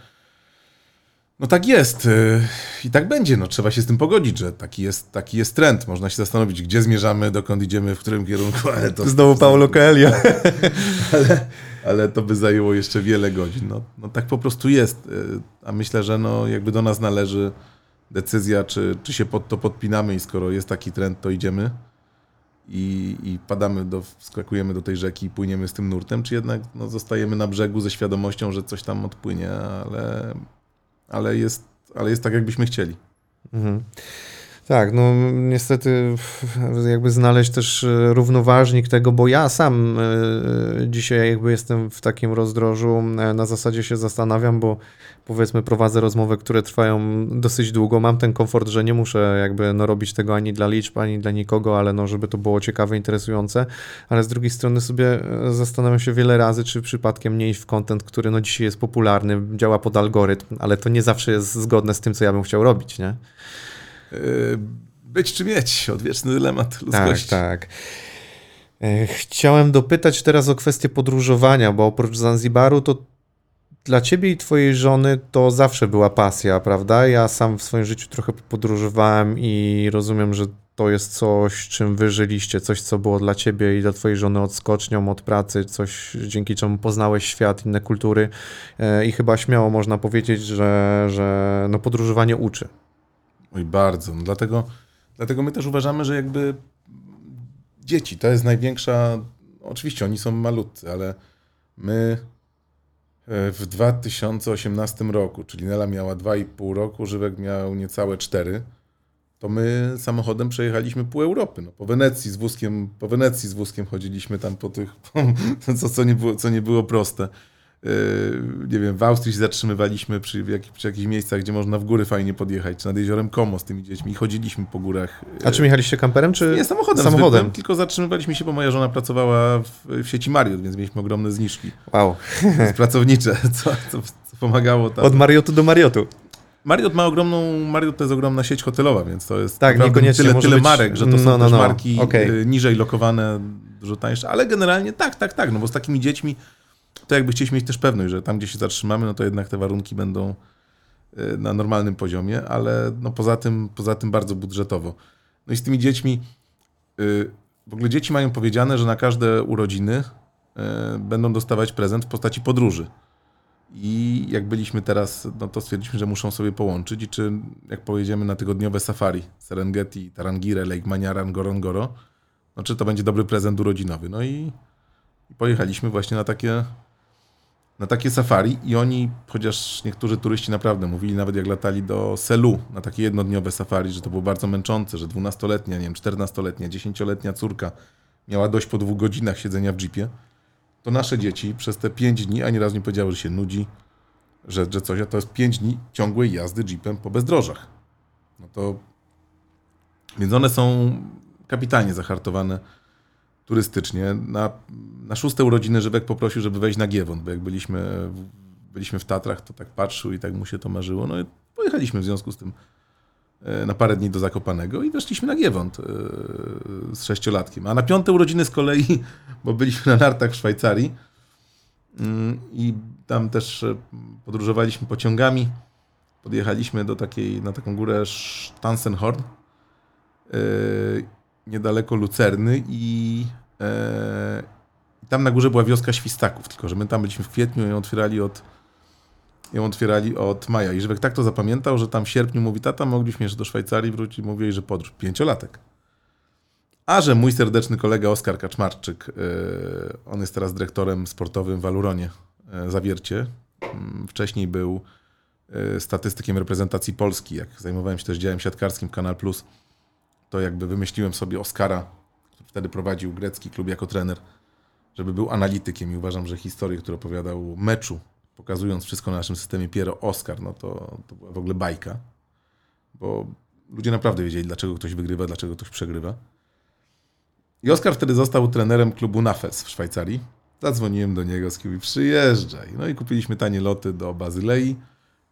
No tak jest y, i tak będzie, no trzeba się z tym pogodzić, że taki jest, taki jest trend. Można się zastanowić, gdzie zmierzamy, dokąd idziemy, w którym kierunku, ale to... Znowu Paulo Coelho. ale, ale to by zajęło jeszcze wiele godzin. No, no tak po prostu jest, y, a myślę, że no jakby do nas należy decyzja, czy, czy się pod to podpinamy i skoro jest taki trend, to idziemy i, i padamy, do, wskakujemy do tej rzeki i płyniemy z tym nurtem, czy jednak no, zostajemy na brzegu ze świadomością, że coś tam odpłynie, ale, ale, jest, ale jest tak, jakbyśmy chcieli. Mhm. Tak, no niestety jakby znaleźć też e, równoważnik tego, bo ja sam e, dzisiaj jakby jestem w takim rozdrożu, e, na zasadzie się zastanawiam, bo powiedzmy prowadzę rozmowy, które trwają dosyć długo, mam ten komfort, że nie muszę jakby no, robić tego ani dla liczb, ani dla nikogo, ale no żeby to było ciekawe, interesujące, ale z drugiej strony sobie zastanawiam się wiele razy, czy przypadkiem nie iść w content, który no dzisiaj jest popularny, działa pod algorytm, ale to nie zawsze jest zgodne z tym, co ja bym chciał robić, nie? Być czy mieć, odwieczny dylemat Tak, ludzkości. tak. E, Chciałem dopytać teraz o kwestię podróżowania, bo oprócz Zanzibaru to dla ciebie i twojej żony to zawsze była pasja, prawda? Ja sam w swoim życiu trochę podróżowałem i rozumiem, że to jest coś, czym wy żyliście, coś, co było dla ciebie i dla twojej żony odskocznią od pracy, coś, dzięki czemu poznałeś świat, inne kultury E, i chyba śmiało można powiedzieć, że, że no podróżowanie uczy. Oj, bardzo. No dlatego, dlatego my też uważamy, że jakby dzieci to jest największa. Oczywiście oni są malutcy, ale my e, w 2018 roku, czyli Nela miała 2,5 roku, Żywek miał niecałe 4, to my samochodem przejechaliśmy pół Europy. No, po Wenecji z wózkiem, po Wenecji z wózkiem chodziliśmy tam po tych, co, co, nie, było, co nie było proste. Yy, nie wiem, w Austrii się zatrzymywaliśmy przy, jak, przy jakichś miejscach, gdzie można w góry fajnie podjechać, czy nad jeziorem Como z tymi dziećmi chodziliśmy po górach. A czym jechaliście kamperem, czy Nie, samochodem. samochodem? Tylko zatrzymywaliśmy się, bo moja żona pracowała w, w sieci Marriott, więc mieliśmy ogromne zniżki Wow. pracownicze, co, co, co pomagało tam. Od Mariotu do Mariotu. Marriott ma ogromną, Marriott to jest ogromna sieć hotelowa, więc to jest Tak, niekoniecznie tyle, tyle być- marek, że to no, są no, no, marki y, niżej lokowane, dużo tańsze, ale generalnie tak, tak, tak, no bo z takimi dziećmi to jakby chcieliśmy mieć też pewność, że tam, gdzie się zatrzymamy, no to jednak te warunki będą y, na normalnym poziomie, ale no poza tym, poza tym bardzo budżetowo. No i z tymi dziećmi, y, w ogóle dzieci mają powiedziane, że na każde urodziny y, będą dostawać prezent w postaci podróży. I jak byliśmy teraz, no to stwierdziliśmy, że muszą sobie połączyć i czy jak pojedziemy na tygodniowe safari Serengeti, Tarangire, Lake Maniaran, Gorongoro, no czy to będzie dobry prezent urodzinowy. No i pojechaliśmy właśnie na takie, na takie safari i oni, chociaż niektórzy turyści naprawdę mówili, nawet jak latali do Selu na takie jednodniowe safari, że to było bardzo męczące, że 12-letnia, nie wiem, 14-letnia, 10-letnia córka miała dość po dwóch godzinach siedzenia w jeepie, to nasze dzieci przez te 5 dni ani razu nie powiedziały, że się nudzi, że, że coś, a to jest 5 dni ciągłej jazdy jeepem po bezdrożach. No to... Więc one są kapitalnie zahartowane turystycznie. Na, na szóste urodziny Żywek poprosił, żeby wejść na Giewont, bo jak byliśmy, byliśmy w Tatrach, to tak patrzył i tak mu się to marzyło. No i pojechaliśmy w związku z tym e, na parę dni do Zakopanego i weszliśmy na Giewont e, z sześciolatkiem. A na piąte urodziny z kolei, bo byliśmy na nartach w Szwajcarii mm, i tam też e, podróżowaliśmy pociągami. Podjechaliśmy do takiej, na taką górę Stansenhorn, niedaleko Lucerny i e, tam na górze była wioska Świstaków, tylko że my tam byliśmy w kwietniu i ją otwierali od ją otwierali od maja. I Żywek tak to zapamiętał, że tam w sierpniu mówi, tata, mogliśmy jeszcze do Szwajcarii wrócić. Mówi jej, że podróż. Pięciolatek. A że mój serdeczny kolega Oskar Kaczmarczyk, yy, on jest teraz dyrektorem sportowym w Aluronie yy, Zawiercie. Mm, Wcześniej był yy, statystykiem reprezentacji Polski. Jak zajmowałem się też działem siatkarskim Kanal Plus, to jakby wymyśliłem sobie Oskara, który wtedy prowadził grecki klub jako trener, żeby był analitykiem i uważam, że historię, którą opowiadał meczu, pokazując wszystko na naszym systemie Piero Oskar, no to, to była w ogóle bajka, bo ludzie naprawdę wiedzieli, dlaczego ktoś wygrywa, dlaczego ktoś przegrywa. I Oskar wtedy został trenerem klubu Nafes w Szwajcarii. Zadzwoniłem do niego, z kim przyjeżdżaj. No i kupiliśmy tanie loty do Bazylei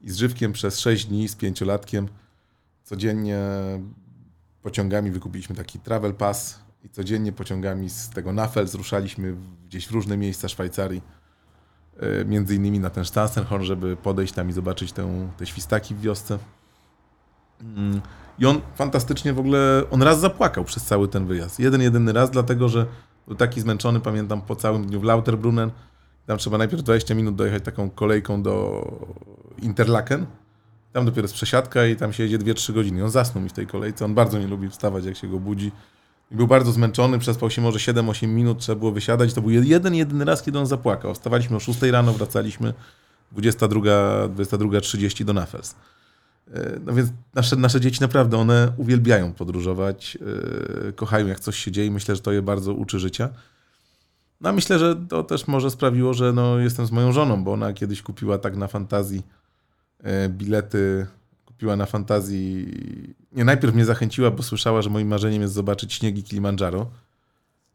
i z Żywkiem przez 6 dni z pięciolatkiem codziennie pociągami wykupiliśmy taki travel pass i codziennie pociągami z tego Nafels ruszaliśmy w- gdzieś w różne miejsca Szwajcarii e, między innymi na ten Stansenhorn, żeby podejść tam i zobaczyć tę, te świstaki w wiosce. Mm, I on fantastycznie w ogóle, on raz zapłakał przez cały ten wyjazd. Jeden, jedyny raz, dlatego że był taki zmęczony, pamiętam, po całym dniu w Lauterbrunnen. Tam trzeba najpierw 20 minut dojechać taką kolejką do Interlaken. Tam dopiero jest przesiadka i tam się jedzie 2-3 godziny. On zasnął mi w tej kolejce. On bardzo nie lubi wstawać, jak się go budzi. Był bardzo zmęczony, przespał się może 7-8 minut, trzeba było wysiadać. To był jeden, jedyny raz, kiedy on zapłakał. Wstawaliśmy o 6 rano, wracaliśmy 22, 22.30 do Nafels. E, No więc nasze, nasze dzieci naprawdę, one uwielbiają podróżować, e, kochają jak coś się dzieje. Myślę, że to je bardzo uczy życia. No myślę, że to też może sprawiło, że no, jestem z moją żoną, bo ona kiedyś kupiła tak na fantazji bilety, kupiła na fantazji. Nie, najpierw mnie zachęciła, bo słyszała, że moim marzeniem jest zobaczyć śniegi Kilimandżaro.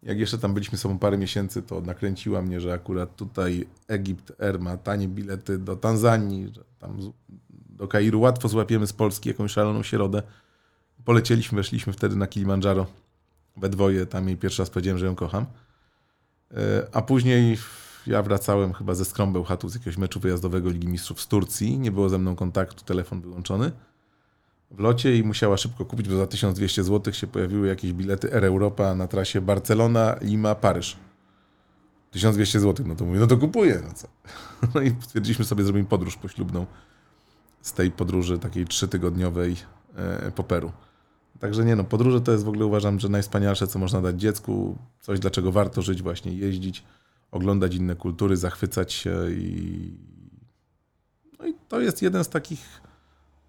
Jak jeszcze tam byliśmy sobą parę miesięcy, to nakręciła mnie, że akurat tutaj Egipt Air ma tanie bilety do Tanzanii, że tam do Kairu łatwo złapiemy z Polski jakąś szaloną środę. Polecieliśmy, weszliśmy wtedy na Kilimandżaro we dwoje, tam jej pierwszy raz powiedziałem, że ją kocham. E, A później ja wracałem chyba ze Skrąbeł Chatu z jakiegoś meczu wyjazdowego Ligi Mistrzów z Turcji. Nie było ze mną kontaktu, telefon wyłączony w locie i musiała szybko kupić, bo za 1200 zł się pojawiły jakieś bilety Air Europa na trasie Barcelona, Lima, Paryż. 1200 zł, no to mówię, no to kupuję, no co. No i stwierdziliśmy sobie, zrobimy podróż poślubną z tej podróży takiej trzytygodniowej e, po Peru. Także nie no, podróże to jest w ogóle uważam, że najwspanialsze, co można dać dziecku. Coś, dlaczego warto żyć, właśnie jeździć, oglądać inne kultury, zachwycać się i... No i to jest jeden z takich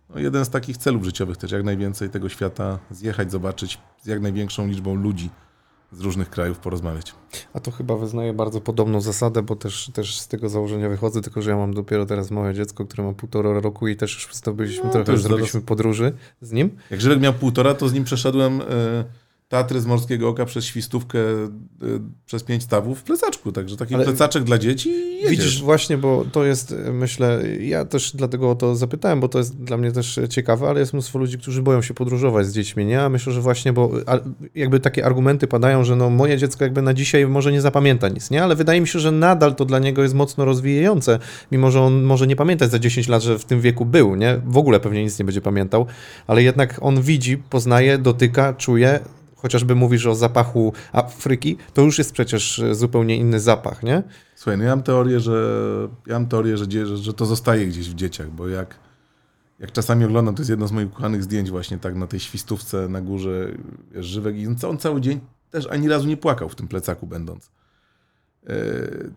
no, jeden z takich celów życiowych też, jak najwięcej tego świata zjechać, zobaczyć z jak największą liczbą ludzi z różnych krajów porozmawiać. A to chyba wyznaję bardzo podobną zasadę, bo też, też z tego założenia wychodzę, tylko że ja mam dopiero teraz małe dziecko, które ma półtora roku i też już zdobyliśmy No, trochę, już zrobiliśmy podróży z nim. Jak Żylek miał półtora, to z nim przeszedłem e, Tatry z Morskiego Oka przez Świstówkę, e, przez pięć stawów w plecaczku, także taki Ale- plecaczek dla dzieci i jedziesz. Widzisz, właśnie, bo to jest, y, myślę, ja też dlatego o to zapytałem, bo to jest dla mnie też ciekawe, ale jest mnóstwo ludzi, którzy boją się podróżować z dziećmi, nie? A myślę, że właśnie, bo jakby takie argumenty padają, że no moje dziecko jakby na dzisiaj może nie zapamięta nic, nie? Ale wydaje mi się, że nadal to dla niego jest mocno rozwijające, mimo że on może nie pamiętać za 10 lat, że w tym wieku był, nie? W ogóle pewnie nic nie będzie pamiętał, ale jednak on widzi, poznaje, dotyka, czuje, chociażby mówisz o zapachu Afryki, to już jest przecież zupełnie inny zapach, nie? Słuchaj, no ja mam teorię, że ja mam teorię, że, że, to zostaje gdzieś w dzieciach, bo jak, jak czasami oglądam, to jest jedno z moich ukochanych zdjęć właśnie tak na tej świstówce na górze, wiesz, Żywek i on, on cały dzień też ani razu nie płakał w tym plecaku będąc. E,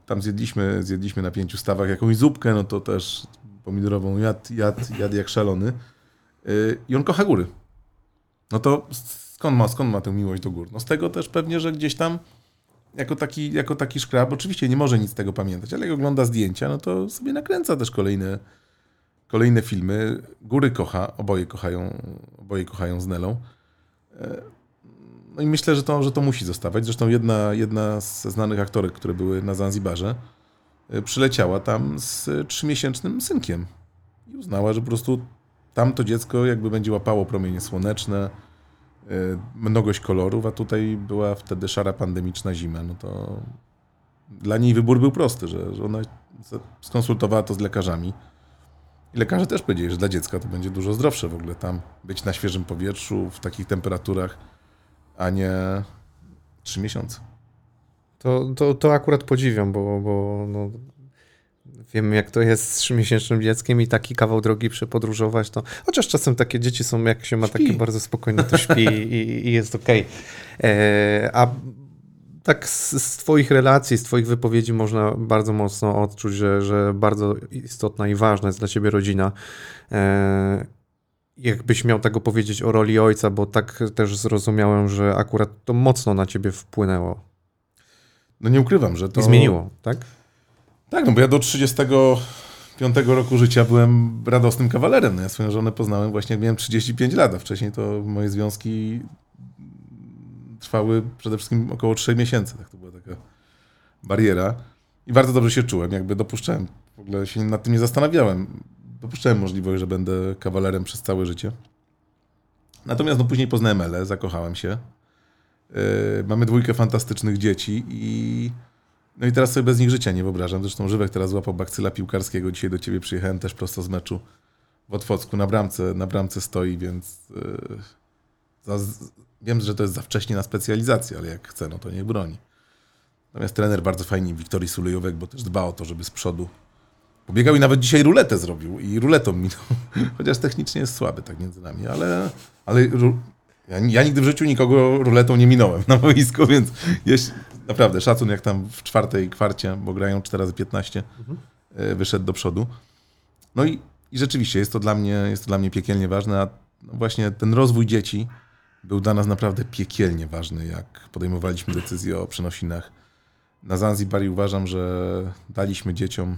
Tam zjedliśmy, zjedliśmy na pięciu stawach jakąś zupkę, no to też pomidorową jad, jad, jad jak szalony. E, I on kocha góry. No to skąd ma, skąd ma tę miłość do gór? No z tego też pewnie, że gdzieś tam jako taki, jako taki szkrab, oczywiście nie może nic z tego pamiętać, ale jak ogląda zdjęcia, no to sobie nakręca też kolejne, kolejne filmy. Góry kocha, oboje kochają, oboje kochają z Nelą. E, No i myślę, że to, że to musi zostawać. Zresztą jedna, jedna z znanych aktorek, które były na Zanzibarze, e, przyleciała tam z trzymiesięcznym synkiem i uznała, że po prostu tamto dziecko jakby będzie łapało promienie słoneczne, mnogość kolorów, a tutaj była wtedy szara pandemiczna zima, no to dla niej wybór był prosty, że, że ona skonsultowała to z lekarzami. I lekarze też powiedzieli, że dla dziecka to będzie dużo zdrowsze w ogóle tam być na świeżym powietrzu, w takich temperaturach, a nie trzy miesiące. To, to, to akurat podziwiam, bo, bo no, wiem jak to jest z trzymiesięcznym dzieckiem i taki kawał drogi przepodróżować, to chociaż czasem takie dzieci są, jak się ma Śpi. takie bardzo spokojne, to śpi i, i jest okej. E, A tak z, z twoich relacji, z twoich wypowiedzi można bardzo mocno odczuć, że, że bardzo istotna i ważna jest dla ciebie rodzina. E, Jakbyś miał tego powiedzieć o roli ojca, bo tak też zrozumiałem, że akurat to mocno na ciebie wpłynęło No nie ukrywam, że to... i zmieniło, tak? Tak, no bo ja do 35 roku życia byłem radosnym kawalerem. No ja swoją żonę poznałem właśnie miałem 35 lat, a wcześniej to moje związki trwały przede wszystkim około 3 miesięcy. Tak to była taka bariera. I bardzo dobrze się czułem, jakby dopuszczałem. W ogóle się nad tym nie zastanawiałem. Dopuszczałem możliwość, że będę kawalerem przez całe życie. Natomiast no, później poznałem Elę, zakochałem się. Yy, mamy dwójkę fantastycznych dzieci i no i teraz sobie bez nich życia nie wyobrażam. Zresztą Żywek teraz złapał bakcyla piłkarskiego. Dzisiaj do ciebie przyjechałem też prosto z meczu w Otwocku. Na bramce, na bramce stoi, więc yy, za, wiem, że to jest za wcześnie na specjalizację, ale jak chce, no to niech broni. Natomiast trener bardzo fajnie, Wiktorii Sulejowek, bo też dba o to, żeby z przodu pobiegał i nawet dzisiaj ruletę zrobił i ruletą minął. Chociaż technicznie jest słaby tak między nami, ale, ale ja, ja nigdy w życiu nikogo ruletą nie minąłem na boisku, więc jeśli, naprawdę szacun jak tam w czwartej kwarcie, bo grają 4 razy 15 e, wyszedł do przodu. No i, i rzeczywiście jest to, dla mnie, jest to dla mnie piekielnie ważne, a właśnie ten rozwój dzieci był dla nas naprawdę piekielnie ważny, jak podejmowaliśmy decyzję o przenosinach. Na Zanzibar i uważam, że daliśmy dzieciom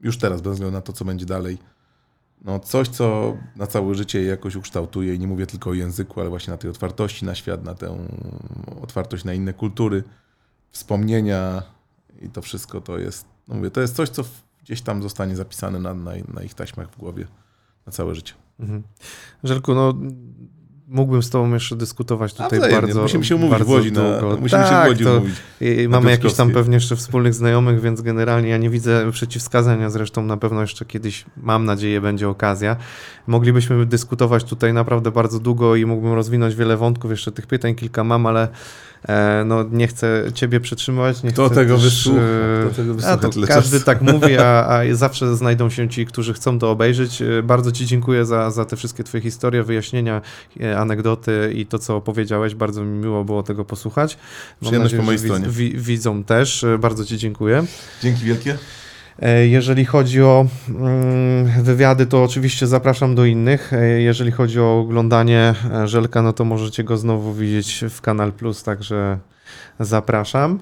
już teraz, bez względu na to, co będzie dalej, no coś, co na całe życie je jakoś ukształtuje i nie mówię tylko o języku, ale właśnie na tej otwartości na świat, na tę otwartość na inne kultury, wspomnienia i to wszystko to jest, no mówię, to jest coś, co gdzieś tam zostanie zapisane na, na, na ich taśmach w głowie na całe życie. Mhm. Żelku, no mógłbym z tobą jeszcze dyskutować tutaj wzajemnie, bardzo musimy się umówić w Łodzi, na, długo. musimy tak, się w Łodzi to, umówić. i mamy jakichś tam pewnie jeszcze wspólnych znajomych, więc generalnie ja nie widzę przeciwwskazań, a zresztą na pewno jeszcze kiedyś, mam nadzieję, będzie okazja. Moglibyśmy dyskutować tutaj naprawdę bardzo długo i mógłbym rozwinąć wiele wątków, jeszcze tych pytań kilka mam, ale e, no, nie chcę ciebie przetrzymywać. Nie Kto chcę tego też, wysłucha? e, Kto tego a wysłucha to każdy czasu? tak mówi, a, a zawsze znajdą się ci, którzy chcą to obejrzeć. E, Bardzo Ci dziękuję za, za te wszystkie Twoje historie, wyjaśnienia, anegdoty i to, co opowiedziałeś. Bardzo mi miło było tego posłuchać. Mam Przyjemność po mojej stronie. Wi, widzom też. E, Bardzo Ci dziękuję. Dzięki wielkie. E, Jeżeli chodzi o mm, wywiady, to oczywiście zapraszam do innych. E, Jeżeli chodzi o oglądanie Żelka, no to możecie go znowu widzieć w Kanal Plus, także zapraszam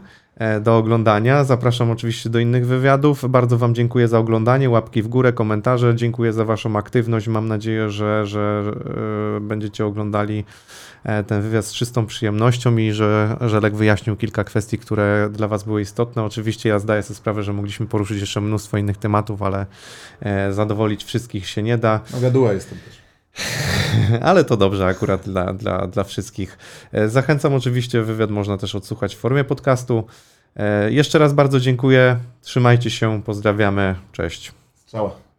do oglądania. Zapraszam oczywiście do innych wywiadów. Bardzo Wam dziękuję za oglądanie, łapki w górę, komentarze. Dziękuję za Waszą aktywność. Mam nadzieję, że, że e, będziecie oglądali e, ten wywiad z czystą przyjemnością i że Żelek wyjaśnił kilka kwestii, które dla Was były istotne. Oczywiście ja zdaję sobie sprawę, że mogliśmy poruszyć jeszcze mnóstwo innych tematów, ale e, zadowolić wszystkich się nie da. No gaduła jestem też. Ale to dobrze akurat dla, dla, dla wszystkich. E, Zachęcam oczywiście, wywiad można też odsłuchać w formie podcastu. E, Jeszcze raz bardzo dziękuję. Trzymajcie się, pozdrawiamy. Cześć. Czoła.